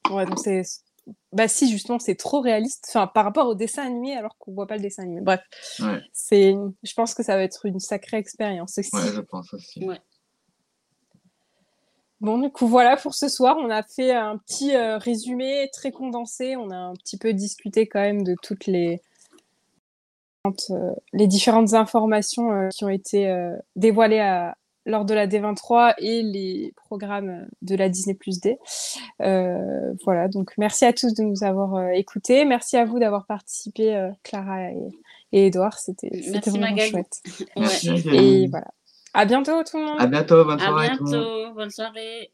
Ouais, donc c'est. Bah si, justement, c'est trop réaliste. Enfin, par rapport au dessin animé, alors qu'on voit pas le dessin animé. Bref, Ouais, c'est. Je pense que ça va être une sacrée expérience aussi. ouais, je pense aussi. Ouais. Bon, du coup, voilà pour ce soir. On a fait un petit euh, résumé très condensé. On a un petit peu discuté quand même de toutes les, les différentes informations euh, qui ont été euh, dévoilées à- lors de la D23 et les programmes de la Disney Plus D. Euh, voilà, donc merci à tous de nous avoir euh, écoutés. Merci à vous d'avoir participé, euh, Clara et, et Edouard. C'était vraiment Magali. chouette. Merci. Et voilà. À bientôt tout le monde. À bientôt, bonne À soirée tout le monde. bientôt. Bonne soirée.